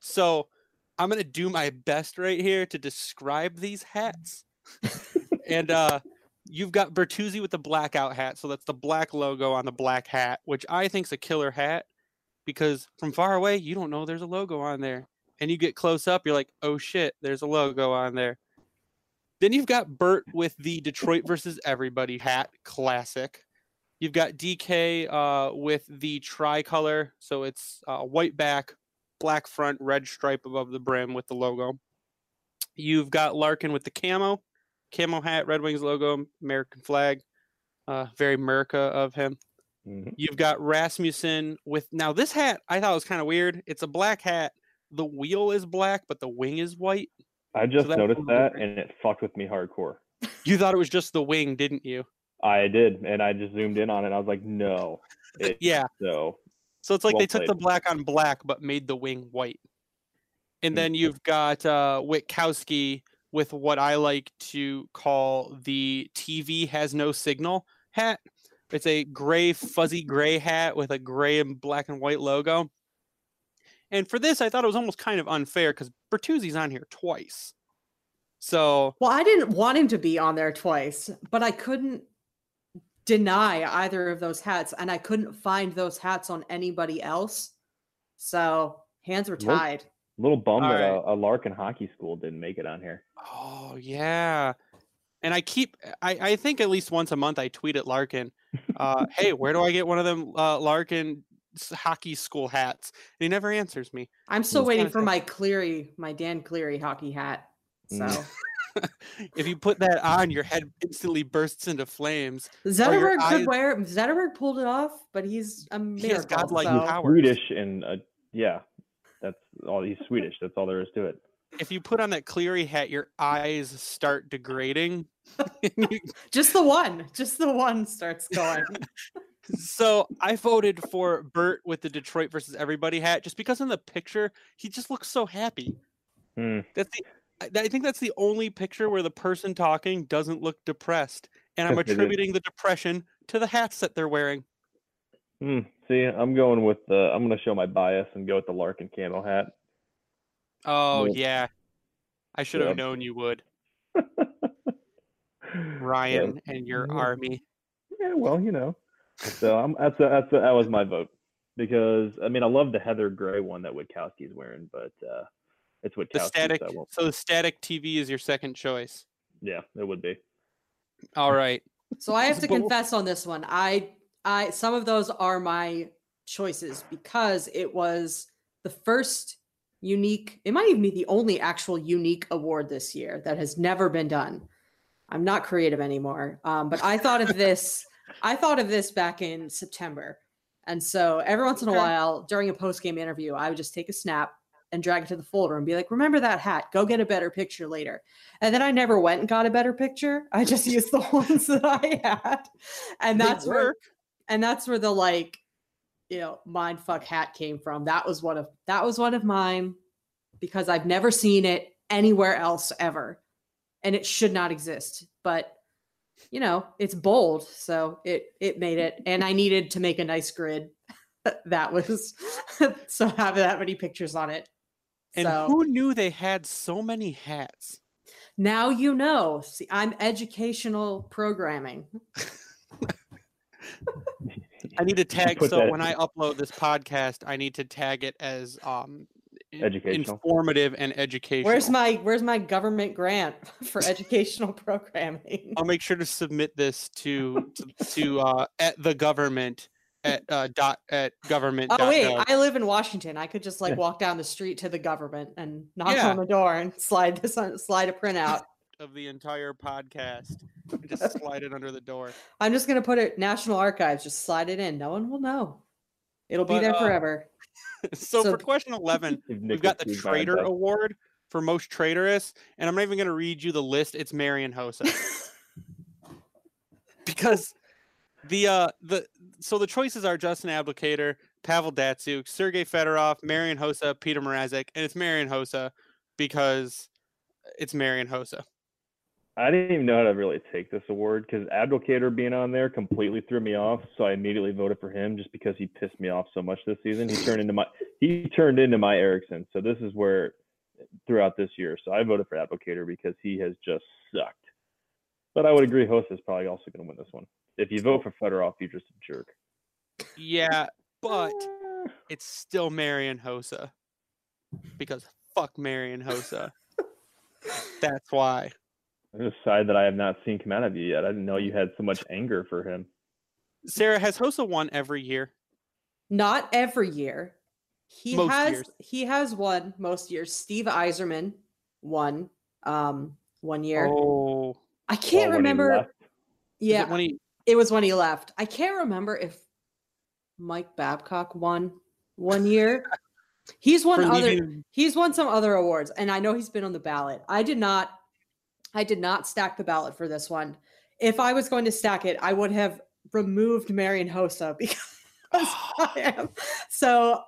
Speaker 1: So I'm gonna do my best right here to describe these hats. [laughs] and uh you've got Bertuzzi with the blackout hat, so that's the black logo on the black hat, which I think's a killer hat. because from far away you don't know there's a logo on there, and you get close up, you're like, oh shit, there's a logo on there. Then you've got Bert with the Detroit versus everybody hat, classic. You've got DK uh, with the tricolor, so it's uh, white back, black front, red stripe above the brim with the logo. You've got Larkin with the camo, camo hat, Red Wings logo, American flag. Uh, very America of him.
Speaker 3: Mhm.
Speaker 1: You've got Rasmussen with now this hat I thought was kind of weird. It's a black hat. The wheel is black, but the wing is white.
Speaker 3: I just
Speaker 1: that's
Speaker 3: noticed that,
Speaker 1: different.
Speaker 3: and it fucked with me hardcore.
Speaker 1: You thought it was just the wing, didn't you?
Speaker 3: I did, and I just zoomed in on it. I was like, no. [laughs]
Speaker 1: Yeah.
Speaker 3: So
Speaker 1: So it's like
Speaker 3: Well
Speaker 1: they took the black on black, but made the wing white. And
Speaker 3: Hmm.
Speaker 1: then you've got uh, Witkowski with what I like to call the TV has no signal hat. It's a gray, fuzzy gray hat with a gray and black and white logo. And for this, I thought it was almost kind of unfair because Bertuzzi's on here twice. So
Speaker 2: Well, I didn't want him to be on there twice, but I couldn't deny either of those hats, and I couldn't find those hats on anybody else. So hands were
Speaker 3: Nope.
Speaker 2: Tied.
Speaker 3: a little bummed that
Speaker 1: Alright.
Speaker 3: a, a Larkin hockey school didn't make it on here.
Speaker 1: Oh yeah. And I keep I, I think at least once a month I tweet at Larkin, uh, [laughs] hey, where do I get one of them uh, Larkin hockey school hats? And he never answers me.
Speaker 2: I'm still
Speaker 1: It's
Speaker 2: waiting for my Cleary, my Dan Cleary hockey hat. So
Speaker 3: Mm. [laughs]
Speaker 1: If you put that on, your head instantly bursts into flames.
Speaker 2: Zetterberg
Speaker 1: eyes-
Speaker 2: could wear. Zetterberg pulled it off, but he's a
Speaker 1: He has godlike
Speaker 2: so-
Speaker 1: power.
Speaker 3: Swedish and uh, yeah, that's all. He's Swedish. That's all there is to it.
Speaker 1: If you put on that Cleary hat, your eyes start degrading. [laughs]
Speaker 2: Just the one. Just the one starts going. [laughs]
Speaker 1: so I voted for Bert with the Detroit versus everybody hat just because in the picture he just looks so happy.
Speaker 3: Hmm.
Speaker 1: That's the I I think that's the only picture where the person talking doesn't look depressed. And I'm [laughs] attributing the depression to the hats that they're wearing.
Speaker 3: Hmm. See, I'm going with the. I'm going to show my bias and go with the Larkin camo hat.
Speaker 1: Oh
Speaker 3: Yep.
Speaker 1: yeah. I should have
Speaker 3: Yep.
Speaker 1: known you would, [laughs] Ryan and your
Speaker 3: Yeah.
Speaker 1: army.
Speaker 3: Yeah, well, you know. So I'm, that's a, that's a, that was my vote because I mean I love the heather gray one that Witkowski's wearing, but uh, it's Witkowski.
Speaker 1: The static
Speaker 3: so I won't-
Speaker 1: so the static TV is your second choice.
Speaker 3: yeah, it would be.
Speaker 1: All right.
Speaker 2: So I have to [laughs] confess on this one. I I some of those are my choices because it was the first unique, it might even be the only actual unique award this year that has never been done. I'm not creative anymore. Um, but I thought of this, I thought of this back in September. And so every once in a while during a post-game interview, I would just take a snap and drag it to the folder and be like, remember that hat, go get a better picture later. And then I never went and got a better picture. I just used the [laughs] ones that I had. And that's where
Speaker 1: work.
Speaker 2: And that's where the like you know mind fuck hat came from. That was one of that was one of mine because i've never seen it anywhere else ever. And it should not exist but you know it's bold so it it made it. And i needed to make a nice grid. [laughs] That was [laughs] so have that many pictures on it.
Speaker 1: And
Speaker 2: so
Speaker 1: who knew they had so many hats?
Speaker 2: now you know. See i'm educational programming [laughs]
Speaker 1: I need to [laughs] tag
Speaker 3: put
Speaker 1: so
Speaker 3: that-
Speaker 1: when I upload this podcast, I need to tag it as um
Speaker 3: Educational.
Speaker 1: informative and educational.
Speaker 2: where's my where's my government grant [laughs] for educational programming
Speaker 1: I'll make sure to submit this to to, [laughs] to uh at the government at uh dot at government.
Speaker 2: Oh
Speaker 1: dot
Speaker 2: wait,
Speaker 1: gov.
Speaker 2: I live in Washington. I could just like walk down the street to the government and knock
Speaker 1: Yeah.
Speaker 2: on the door and slide this on, slide a printout.
Speaker 1: Of the entire podcast. and Just [laughs] slide it under the door.
Speaker 2: I'm just gonna put it National Archives. Just slide it in. No one will know. It'll be there
Speaker 1: uh,
Speaker 2: forever. [laughs]
Speaker 1: so,
Speaker 2: So-
Speaker 1: for question eleven, [laughs] we've got the
Speaker 3: too
Speaker 1: traitor award for most traitorous, and I'm not even going to read you the list. It's Marian Hossa because the uh the so the choices are Justin Abdelkader, Pavel Datsyuk, Sergei Fedorov, Marian Hossa, Peter Mrazek, and it's Marian Hossa because it's Marian Hossa.
Speaker 3: I didn't even know how to really take this award because Abdelkader being on there completely threw me off. So I immediately voted for him just because he pissed me off so much this season. He turned into my he turned into my Ericsson. So this is where throughout this year. So I voted for Abdelkader because he has just sucked. But I would agree Host is probably also going to win this one. If you vote for Fedorov, you're just a jerk.
Speaker 1: Yeah, but [laughs] it's still Marian Hossa because fuck Marian Hossa. [laughs] That's why.
Speaker 3: There's a side that I have not seen come out of you yet. I didn't know you had so much anger for him.
Speaker 1: Sarah has Hossa won every year.
Speaker 2: Not every year. He
Speaker 1: Most
Speaker 2: has
Speaker 1: years.
Speaker 2: he has won most years. Steve Yzerman won um one year.
Speaker 1: Oh,
Speaker 2: I can't
Speaker 3: Well,
Speaker 2: remember. Yeah,
Speaker 1: it when he
Speaker 2: it was when he left. I can't remember if Mike Babcock won one year. He's won
Speaker 1: for
Speaker 2: other
Speaker 1: leaving-
Speaker 2: he's won some other awards and I know he's been on the ballot. I did not I did not stack the ballot for this one. If I was going to stack it, I would have removed Marian Hossa [laughs] because I [gasps] am. So,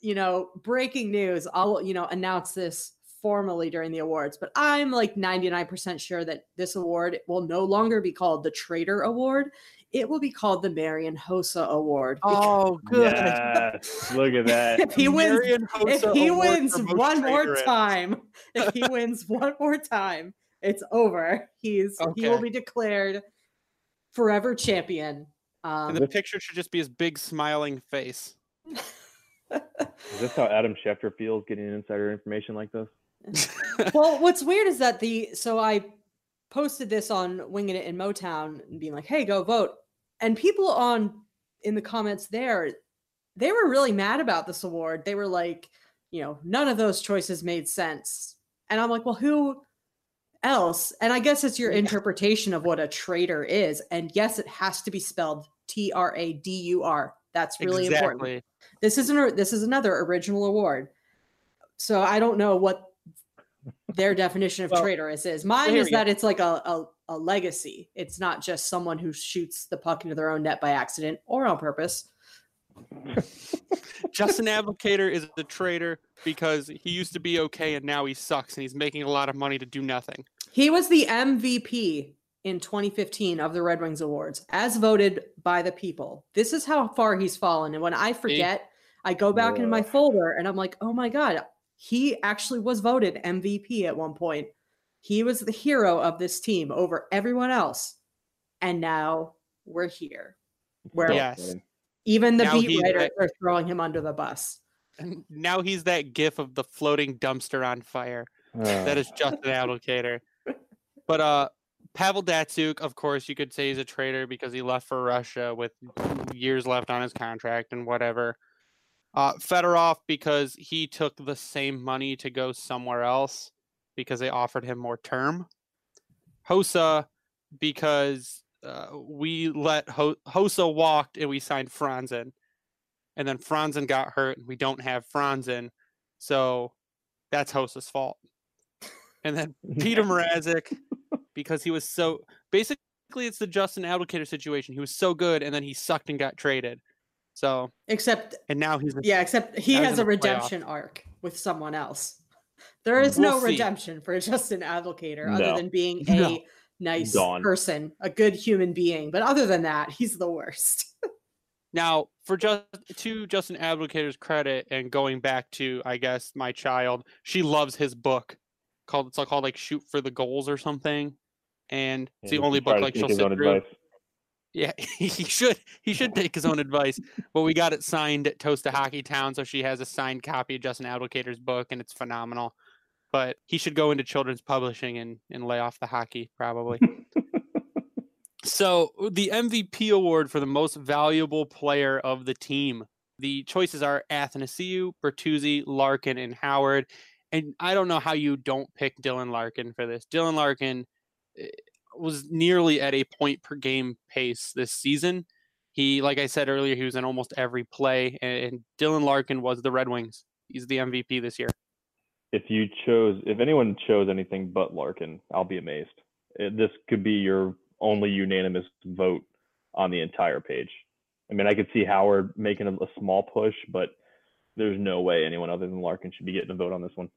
Speaker 2: you know, breaking news, I'll, you know, announce this formally during the awards, but I'm like 99% sure that this award will no longer be called the Traitor Award. It will be called the Marian Hossa Award. [laughs]
Speaker 1: Oh, good.
Speaker 3: Yes, look at that.
Speaker 2: if he wins if he wins
Speaker 1: for most
Speaker 2: one more
Speaker 1: traitorous.
Speaker 2: time, if he [laughs] wins one more time, it's over. He's he will be declared forever champion. Um,
Speaker 1: And the picture should just be his big smiling face. [laughs]
Speaker 3: Is this how Adam Schefter feels getting insider information like this? [laughs]
Speaker 2: well, what's weird is that the so I posted this on Winging It in Motown and being like, "Hey, go vote," and people on in the comments there, they were really mad about this award. They were like, you know, none of those choices made sense, and I'm like, well, who else? And I guess it's your interpretation of what a traitor is, and yes, it has to be spelled T R A D U R. That's really important
Speaker 1: exactly.
Speaker 2: this isn't this is another original award so i don't know what their definition of
Speaker 1: Well,
Speaker 2: traitorous is mine is that it's like a, a, a legacy it's not just someone who shoots the puck into their own net by accident or on purpose [laughs]
Speaker 1: Justin Abdelkader is a traitor because he used to be okay and now he sucks and he's making a lot of money to do nothing.
Speaker 2: He was the mvp in 2015 of the red wings awards as voted by the people. This is how far he's fallen and when i forget i go back in my folder and i'm like oh my god he actually was voted mvp at one point. He was the hero of this team over everyone else and now we're here. Where
Speaker 1: Yes.
Speaker 2: even the
Speaker 1: Now
Speaker 2: beat writers
Speaker 1: at-
Speaker 2: are throwing him under the bus.
Speaker 1: And now he's that gif of the floating dumpster on fire. That
Speaker 3: Uh,
Speaker 1: is Justin Abdelkader. But uh Pavel Datsyuk, of course, you could say he's a traitor because he left for Russia with years left on his contract and whatever. Uh, Fedorov because he took the same money to go somewhere else because they offered him more term. Hossa because uh, we let Ho- Hossa walked and we signed Franzen, and then Franzen got hurt and we don't have Franzen, so that's Hossa's fault. And then [laughs] Peter Mrazek because he was so basically it's the Justin Abdelkader situation. He was so good and then he sucked and got traded. So
Speaker 2: except
Speaker 1: and now he's
Speaker 2: yeah except he has a
Speaker 1: the playoffs.
Speaker 2: redemption arc with someone else there is
Speaker 1: We'll
Speaker 2: no
Speaker 1: see.
Speaker 2: redemption for [laughs] justin Abdelkader other than being [laughs]
Speaker 1: No.
Speaker 2: a nice
Speaker 3: Gone.
Speaker 2: person a good human being but other than that he's the worst
Speaker 1: Now, for just to Justin Abdelkader's credit, and going back to I guess my child, she loves his book called it's all called like Shoot for the Goals or something, and it's
Speaker 3: yeah,
Speaker 1: the only book like she'll sit through.
Speaker 3: advice.
Speaker 1: Yeah, [laughs] he should he should take his own advice. But we got it signed at Toast to Hockey Town, so she has a signed copy of Justin Abdelkader's book, and it's phenomenal. But he should go into children's publishing and and lay off the hockey probably. [laughs] So the MVP award for the most valuable player of the team. The choices are Athanasiou, Bertuzzi, Larkin, and Howard. And I don't know how you don't pick Dylan Larkin for this. Dylan Larkin eh, was nearly at a point per game pace this season. He, like I said earlier, he was in almost every play, and, Dylan Larkin was the Red Wings. He's the MVP this year.
Speaker 3: if you chose, if anyone chose anything but Larkin, I'll be amazed. This could be your only unanimous vote on the entire page. I mean, I could see Howard making a, a small push, but there's no way anyone other than Larkin should be getting a vote on this one.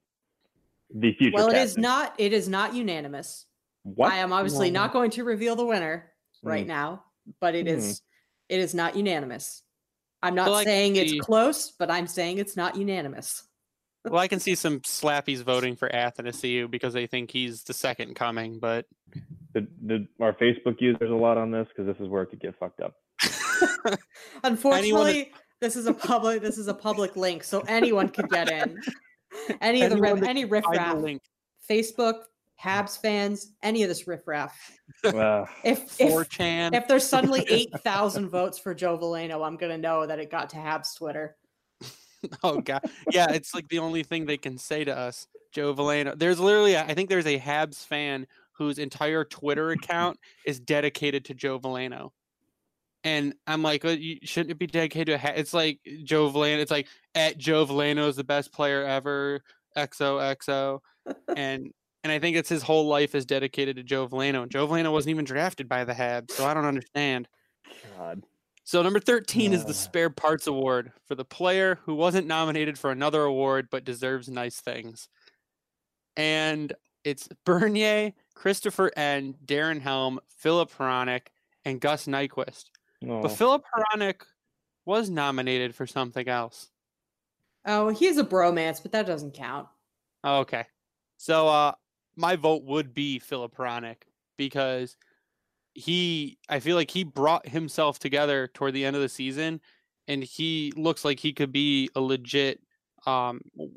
Speaker 3: The future.
Speaker 2: well it is
Speaker 3: captain.
Speaker 2: not it is not unanimous
Speaker 3: What?
Speaker 2: i am obviously
Speaker 3: No.
Speaker 2: not going to reveal the winner right
Speaker 3: Hmm.
Speaker 2: now but it is it is not unanimous i'm not
Speaker 1: Well, I can
Speaker 2: saying it's close but i'm saying it's not unanimous [laughs]
Speaker 1: Well, I can see some slappies voting for Athanasiou because they think he's the second coming, but
Speaker 3: The, the, our Facebook users a lot on this because this is where it could get fucked up. [laughs]
Speaker 2: Unfortunately, This is a public. This is a public link, so anyone could get in. [laughs] Any of the riff, any
Speaker 1: Find the
Speaker 2: riffraff. Facebook, Habs fans, any of this riffraff.
Speaker 3: Uh,
Speaker 2: If if
Speaker 1: 4chan.
Speaker 2: if there's suddenly [laughs] eight thousand votes for Joe Veleno, I'm gonna know that it got to Habs Twitter. [laughs]
Speaker 1: Oh god, yeah, it's like the only thing they can say to us, Joe Veleno. There's literally, a- I think there's a Habs fan whose entire Twitter account is dedicated to Joe Veleno, and I'm like, "Uh, you, shouldn't it be dedicated to? a Ha-? It's like Joe Veleno. It's like at Joe Veleno is the best player ever. XOXO, [laughs] and and I think it's his whole life is dedicated to Joe Veleno. And Joe Veleno wasn't even drafted by the Habs, so I don't understand.
Speaker 3: God.
Speaker 1: So number 13 is the. Spare Parts Award for the player who wasn't nominated for another award but deserves nice things. And it's Bernier, Christoffer Ehn, Darren Helm, Filip Hronek, and Gus Nyquist.
Speaker 3: No.
Speaker 1: But Filip Hronek was nominated for something else.
Speaker 2: Oh, he's a bromance, but that doesn't count.
Speaker 1: Oh, okay. So uh my vote would be Filip Hronek because he I feel like he brought himself together toward the end of the season and he looks like he could be a legit um w-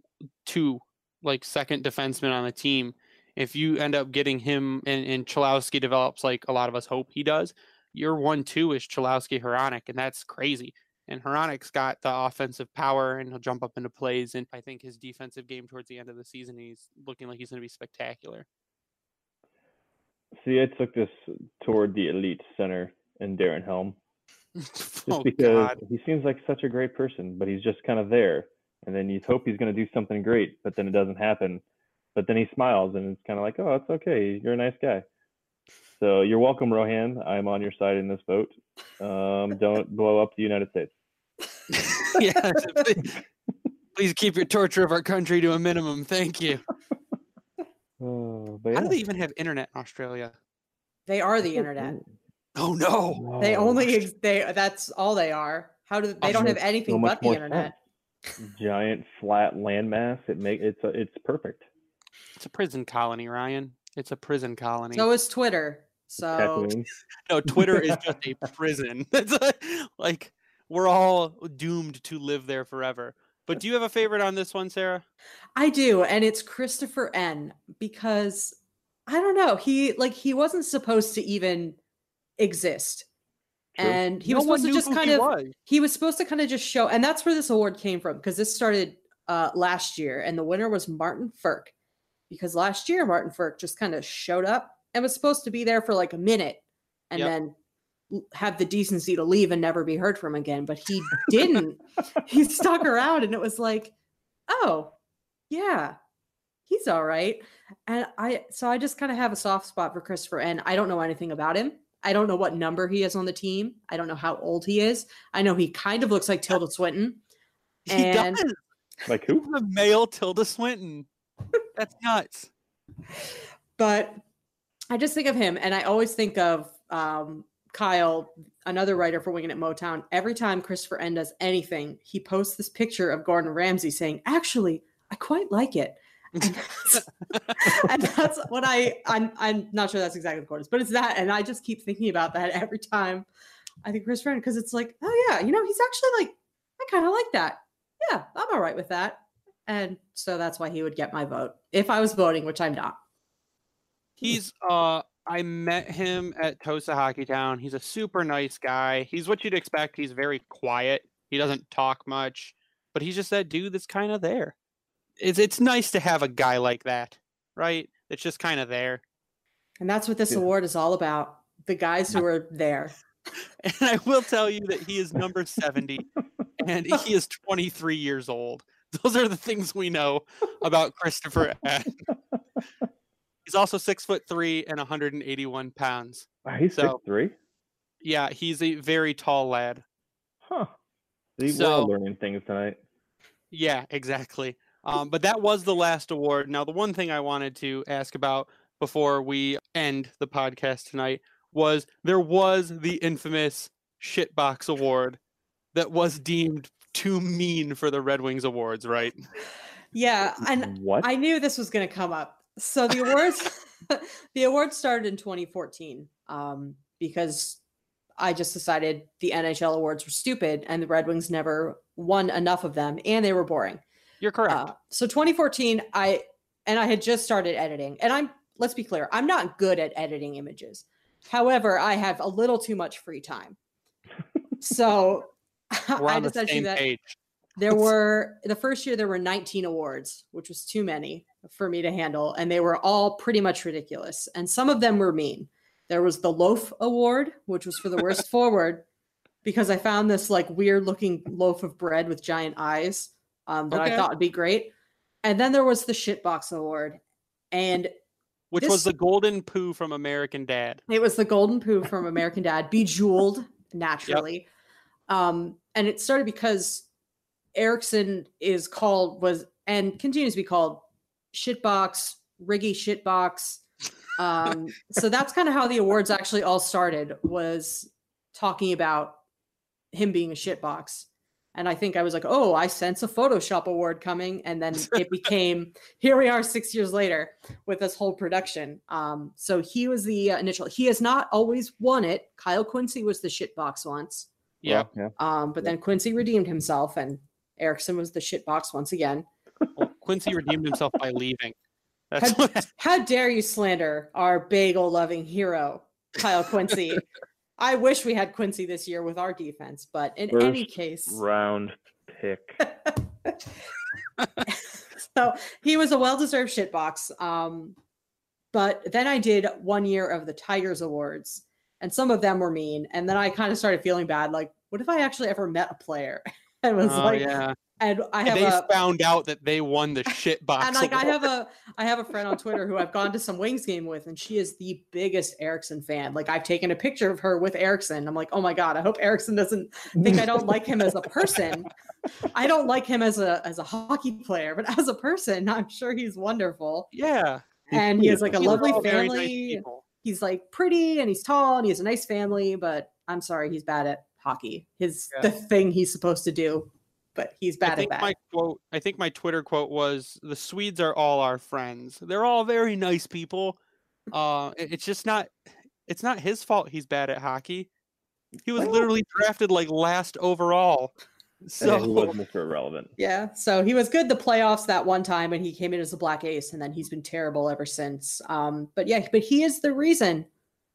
Speaker 1: two like second defenseman on the team. If you end up getting him and, and Cholowski develops like a lot of us hope he does, your one two is Cholowski Hronek, and that's crazy. And Hronek's got the offensive power and he'll jump up into plays. And I think his defensive game towards the end of the season, he's looking like he's going to be spectacular.
Speaker 3: See, I took this toward the elite center in Darren Helm [laughs] just
Speaker 1: oh,
Speaker 3: because
Speaker 1: God.
Speaker 3: he seems like such a great person, but he's just kind of there. And then you hope he's going to do something great, but then it doesn't happen. But then he smiles, and it's kind of like, oh, it's okay. You're a nice guy. So you're welcome, Rohan. I'm on your side in this vote. Um, don't [laughs] blow up the United States. [laughs]
Speaker 1: yeah. please- Please keep your torture of our country to a minimum. Thank you. [laughs]
Speaker 3: Oh, but
Speaker 1: How do they even have internet in Australia?
Speaker 2: They are the internet.
Speaker 1: Oh, no.
Speaker 2: They only ex- they that's all they are. How do they don't have anything
Speaker 3: so
Speaker 2: but the
Speaker 3: more
Speaker 2: internet?
Speaker 3: giant flat landmass. It make it's a, it's perfect.
Speaker 1: It's a prison colony, Ryan. It's a prison colony.
Speaker 2: So is Twitter. So
Speaker 1: no, Twitter is just a prison. [laughs] It's like, like we're all doomed to live there forever. But do you have a favorite on this one, Sarah?
Speaker 2: I do, and it's Christoffer Ehn because I don't know. He like he wasn't supposed to even exist.
Speaker 3: True.
Speaker 2: And he
Speaker 1: No
Speaker 2: was supposed to just kind
Speaker 1: he
Speaker 2: of
Speaker 1: was.
Speaker 2: he was supposed to kind of just show and that's where this award came from because this started uh last year and the winner was Martin Frk because last year Martin Frk just kind of showed up and was supposed to be there for like a minute and
Speaker 1: Yep.
Speaker 2: then have the decency to leave and never be heard from again but he didn't [laughs] he stuck around and it was like oh yeah he's all right and i so i just kind of have a soft spot for christopher and i don't know anything about him i don't know what number he is on the team i don't know how old he is i know he kind of looks like tilda [laughs] swinton
Speaker 1: He
Speaker 2: And-
Speaker 1: does.
Speaker 3: Like who?
Speaker 1: The male Tilda Swinton. That's nuts. [laughs]
Speaker 2: but I just think of him, and I always think of um, Kyle, another writer for Winging at Motown. Every time Christoffer Ehn does anything, he posts this picture of Gordon Ramsay saying, "Actually, I quite like it." And [laughs] that's, and that's what I I'm I'm not sure that's exactly it is, but it's that, and I just keep thinking about that every time I think Chris Friend because it's like, oh yeah, you know, he's actually like, I kind of like that. Yeah, I'm all right with that, and so that's why he would get my vote if I was voting, which I'm not.
Speaker 1: He's uh I met him at Tosa Hockey Town. He's a super nice guy. He's what you'd expect. He's very quiet. He doesn't talk much, but he's just that dude that's kind of there. It's it's nice to have a guy like that, right? That's just kind of there.
Speaker 2: And that's what this
Speaker 3: Yeah.
Speaker 2: award is all about. The guys who [laughs] are there.
Speaker 1: And I will tell you that he is number 70 and [laughs] he is 23 years old. Those are the things we know about Christoffer Ehn. [laughs] He's also six foot three and 181 pounds.
Speaker 3: Wow, he's
Speaker 1: So-
Speaker 3: six three.
Speaker 1: Yeah, he's a very tall lad.
Speaker 3: Huh. See, we're
Speaker 1: So-
Speaker 3: learning things tonight.
Speaker 1: Yeah, exactly. Um, but that was the last award. Now, the one thing I wanted to ask about before we end the podcast tonight was there was the infamous shitbox award that was deemed too mean for the Red Wings awards, right?
Speaker 2: Yeah. And
Speaker 3: what?
Speaker 2: I knew this was going to come up. So the awards, [laughs] the awards started in 2014 um, because I just decided the NHL awards were stupid and the Red Wings never won enough of them and they were boring.
Speaker 1: You're correct.
Speaker 2: Uh, so 2014, I and I had just started editing, and I'm let's be clear, I'm not good at editing images. However, I have a little too much free time. So [laughs] I decided that.
Speaker 1: page.
Speaker 2: There [laughs] were the first year there were 19 awards, which was too many for me to handle, and they were all pretty much ridiculous. And some of them were mean. There was the Loaf Award, which was for the worst [laughs] forward, because I found this like weird looking loaf of bread with giant eyes um, that
Speaker 1: Okay.
Speaker 2: I thought would be great. And then there was the Shitbox Award, and
Speaker 1: Which
Speaker 2: this-
Speaker 1: was the golden poo from American Dad.
Speaker 2: it was the golden poo from American Dad, bejeweled naturally. Um, and it started because Ericsson is called was and continues to be called shitbox, riggy shitbox. Um, so that's kind of how the awards actually all started was talking about him being a shitbox. And I think I was like, oh, I sense a Photoshop award coming. And then it [laughs] became here we are six years later with this whole production. Um, so he was the uh, initial. He has not always won it. Kyle Quincey was the shitbox once,
Speaker 1: Yeah.
Speaker 3: yeah.
Speaker 2: um, but then Quincey redeemed himself, and Ericsson was the shitbox once again.
Speaker 1: Well, Quincey redeemed himself by leaving. That's
Speaker 2: How,
Speaker 1: what, [laughs]
Speaker 2: how dare you slander our bagel loving hero, Kyle Quincey? [laughs] I wish we had Quincey this year with our defense, but in any case,
Speaker 3: Round pick. [laughs]
Speaker 2: so he was a well-deserved shitbox. Um, but then I did one year of the Tigers Awards, and some of them were mean. And then I kind of started feeling bad. Like, what if I actually ever met a player? [laughs] And was
Speaker 1: oh,
Speaker 2: like,
Speaker 1: yeah.
Speaker 2: and I
Speaker 1: And
Speaker 2: have
Speaker 1: they
Speaker 2: a
Speaker 1: found out that they won the shit box.
Speaker 2: and like I have a I have a friend on Twitter who I've gone to some Wings game with, and she is the biggest Ericsson fan. Like I've taken a picture of her with Ericsson. I'm like, oh my god, I hope Ericsson doesn't think I don't like him as a person. I don't like him as a as a hockey player, but [laughs] as a person, I'm sure he's wonderful.
Speaker 1: yeah.
Speaker 2: And he has like a lovely
Speaker 1: very nice
Speaker 2: family. he's like pretty and he's tall and he has a nice family, but I'm sorry, he's bad at hockey. His
Speaker 1: Yeah.
Speaker 2: the thing he's supposed to do, but he's
Speaker 1: I
Speaker 2: bad at
Speaker 1: think
Speaker 2: that.
Speaker 1: my quote. I think my Twitter quote was, "The Swedes are all our friends. They're all very nice people. Uh, it's just not. It's not his fault. He's bad at hockey. He was
Speaker 2: Well-
Speaker 1: literally drafted like last overall.
Speaker 3: So he
Speaker 1: So
Speaker 3: was Mr. Irrelevant.
Speaker 2: Yeah, so he was good the playoffs that one time, and he came in as a black ace, and then he's been terrible ever since. Um, but yeah, but he is the reason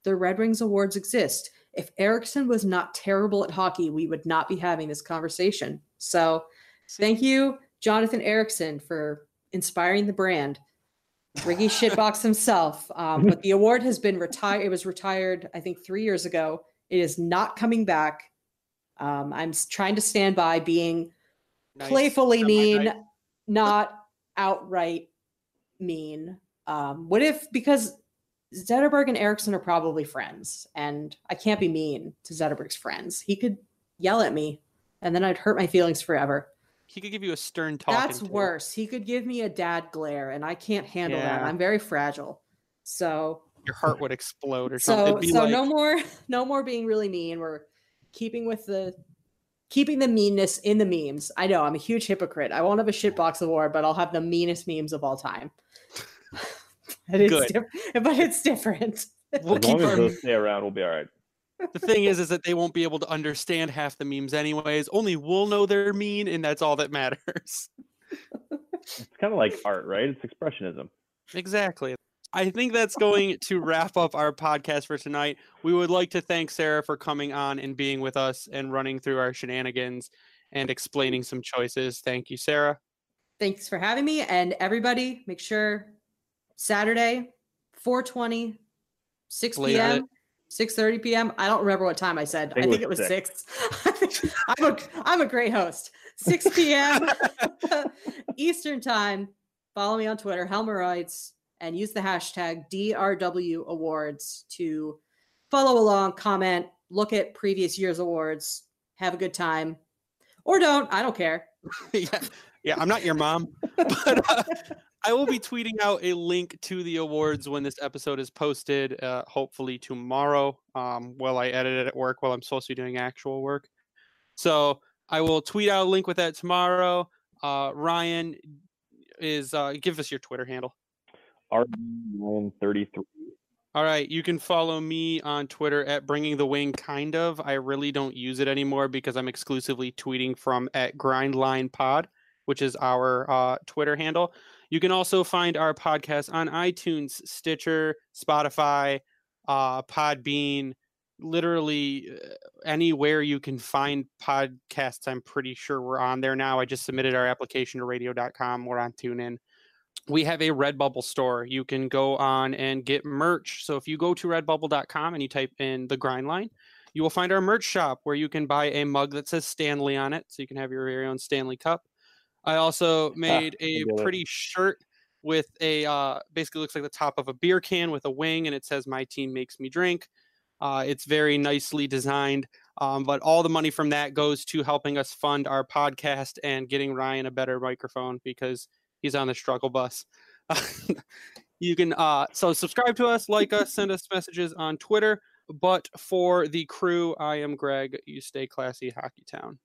Speaker 2: the Red Wings awards exist. If Ericsson was not terrible at hockey, we would not be having this conversation. So thank you, Jonathan Ericsson, for inspiring the brand. Riggy [laughs] shitbox himself. Um, but the award has been retired. It was retired, I think, three years ago. It is not coming back. Um, I'm trying to stand by being
Speaker 1: nice.
Speaker 2: playfully
Speaker 1: Semi-nice.
Speaker 2: mean, not outright mean. Um, what if because Zetterberg and Ericsson are probably friends, and I can't be mean to Zetterberg's friends. He could yell at me, and then I'd hurt my feelings forever.
Speaker 1: He could give you a stern talk.
Speaker 2: That's worse. He could give me a dad glare, and I can't handle that. I'm very fragile. So
Speaker 1: Your heart would explode or something.
Speaker 2: so so
Speaker 1: like,
Speaker 2: no more [laughs] no more being really mean. We're keeping with the keeping the meanness in the memes. I know I'm a huge hypocrite. I won't have a shitbox award, but I'll have the meanest memes of all time. And it's
Speaker 1: Good.
Speaker 2: diff- but it's different.
Speaker 1: We'll
Speaker 3: As
Speaker 1: keep
Speaker 3: long as
Speaker 1: our,
Speaker 3: those stay around, we'll be all right.
Speaker 1: the thing is, is that they won't be able to understand half the memes anyways. Only we'll know they're mean, and that's all that matters.
Speaker 3: It's kind of like art, right? It's expressionism.
Speaker 1: Exactly. I think that's going to wrap up our podcast for tonight. We would like to thank Sarah for coming on and being with us and running through our shenanigans and explaining some choices. Thank you, Sarah.
Speaker 2: Thanks for having me. And everybody, make sure Saturday, 420, 6
Speaker 1: Late at
Speaker 2: p.m. 6:30 p.m. I don't remember what time I said. I
Speaker 3: think
Speaker 2: think
Speaker 3: it
Speaker 2: was
Speaker 3: was
Speaker 2: six. [laughs] I'm a I'm a great host. 6 p.m. [laughs] Eastern time. Follow me on Twitter, Helmerroids, and use the hashtag DRW Awards to follow along, comment, look at previous year's awards, have a good time, or don't. I don't care. [laughs]
Speaker 1: yeah, yeah, I'm not your mom, but uh, I will be tweeting out a link to the awards when this episode is posted. Uh, hopefully tomorrow, um, while I edit it at work, while I'm supposed to be doing actual work. So I will tweet out a link with that tomorrow. Uh, Ryan is uh, give us your Twitter handle.
Speaker 3: R33
Speaker 1: All right, you can follow me on Twitter at Bringing the Wing. Kind of, I really don't use it anymore because I'm exclusively tweeting from at Grindline Pod, which is our uh, Twitter handle. You can also find our podcast on iTunes, Stitcher, Spotify, uh, Podbean, literally uh, anywhere you can find podcasts. I'm pretty sure we're on there now. I just submitted our application to radio.com. We're on TuneIn we have a Redbubble store. You can go on and get merch. So if you go to redbubble.com and you type in the grind line, you will find our merch shop where you can buy a mug that says Stanley on it. So you can have your very own Stanley cup. I also [laughs] made ah, a pretty shirt with a uh, basically looks like the top of a beer can with a wing and it says my team makes me drink. Uh, it's very nicely designed. Um, but all the money from that goes to helping us fund our podcast and getting Ryan a better microphone because he's on the struggle bus. [laughs] you can uh, so subscribe to us, like us, send us messages on Twitter. But for the crew, I am Greg. You stay classy, Hockey Town.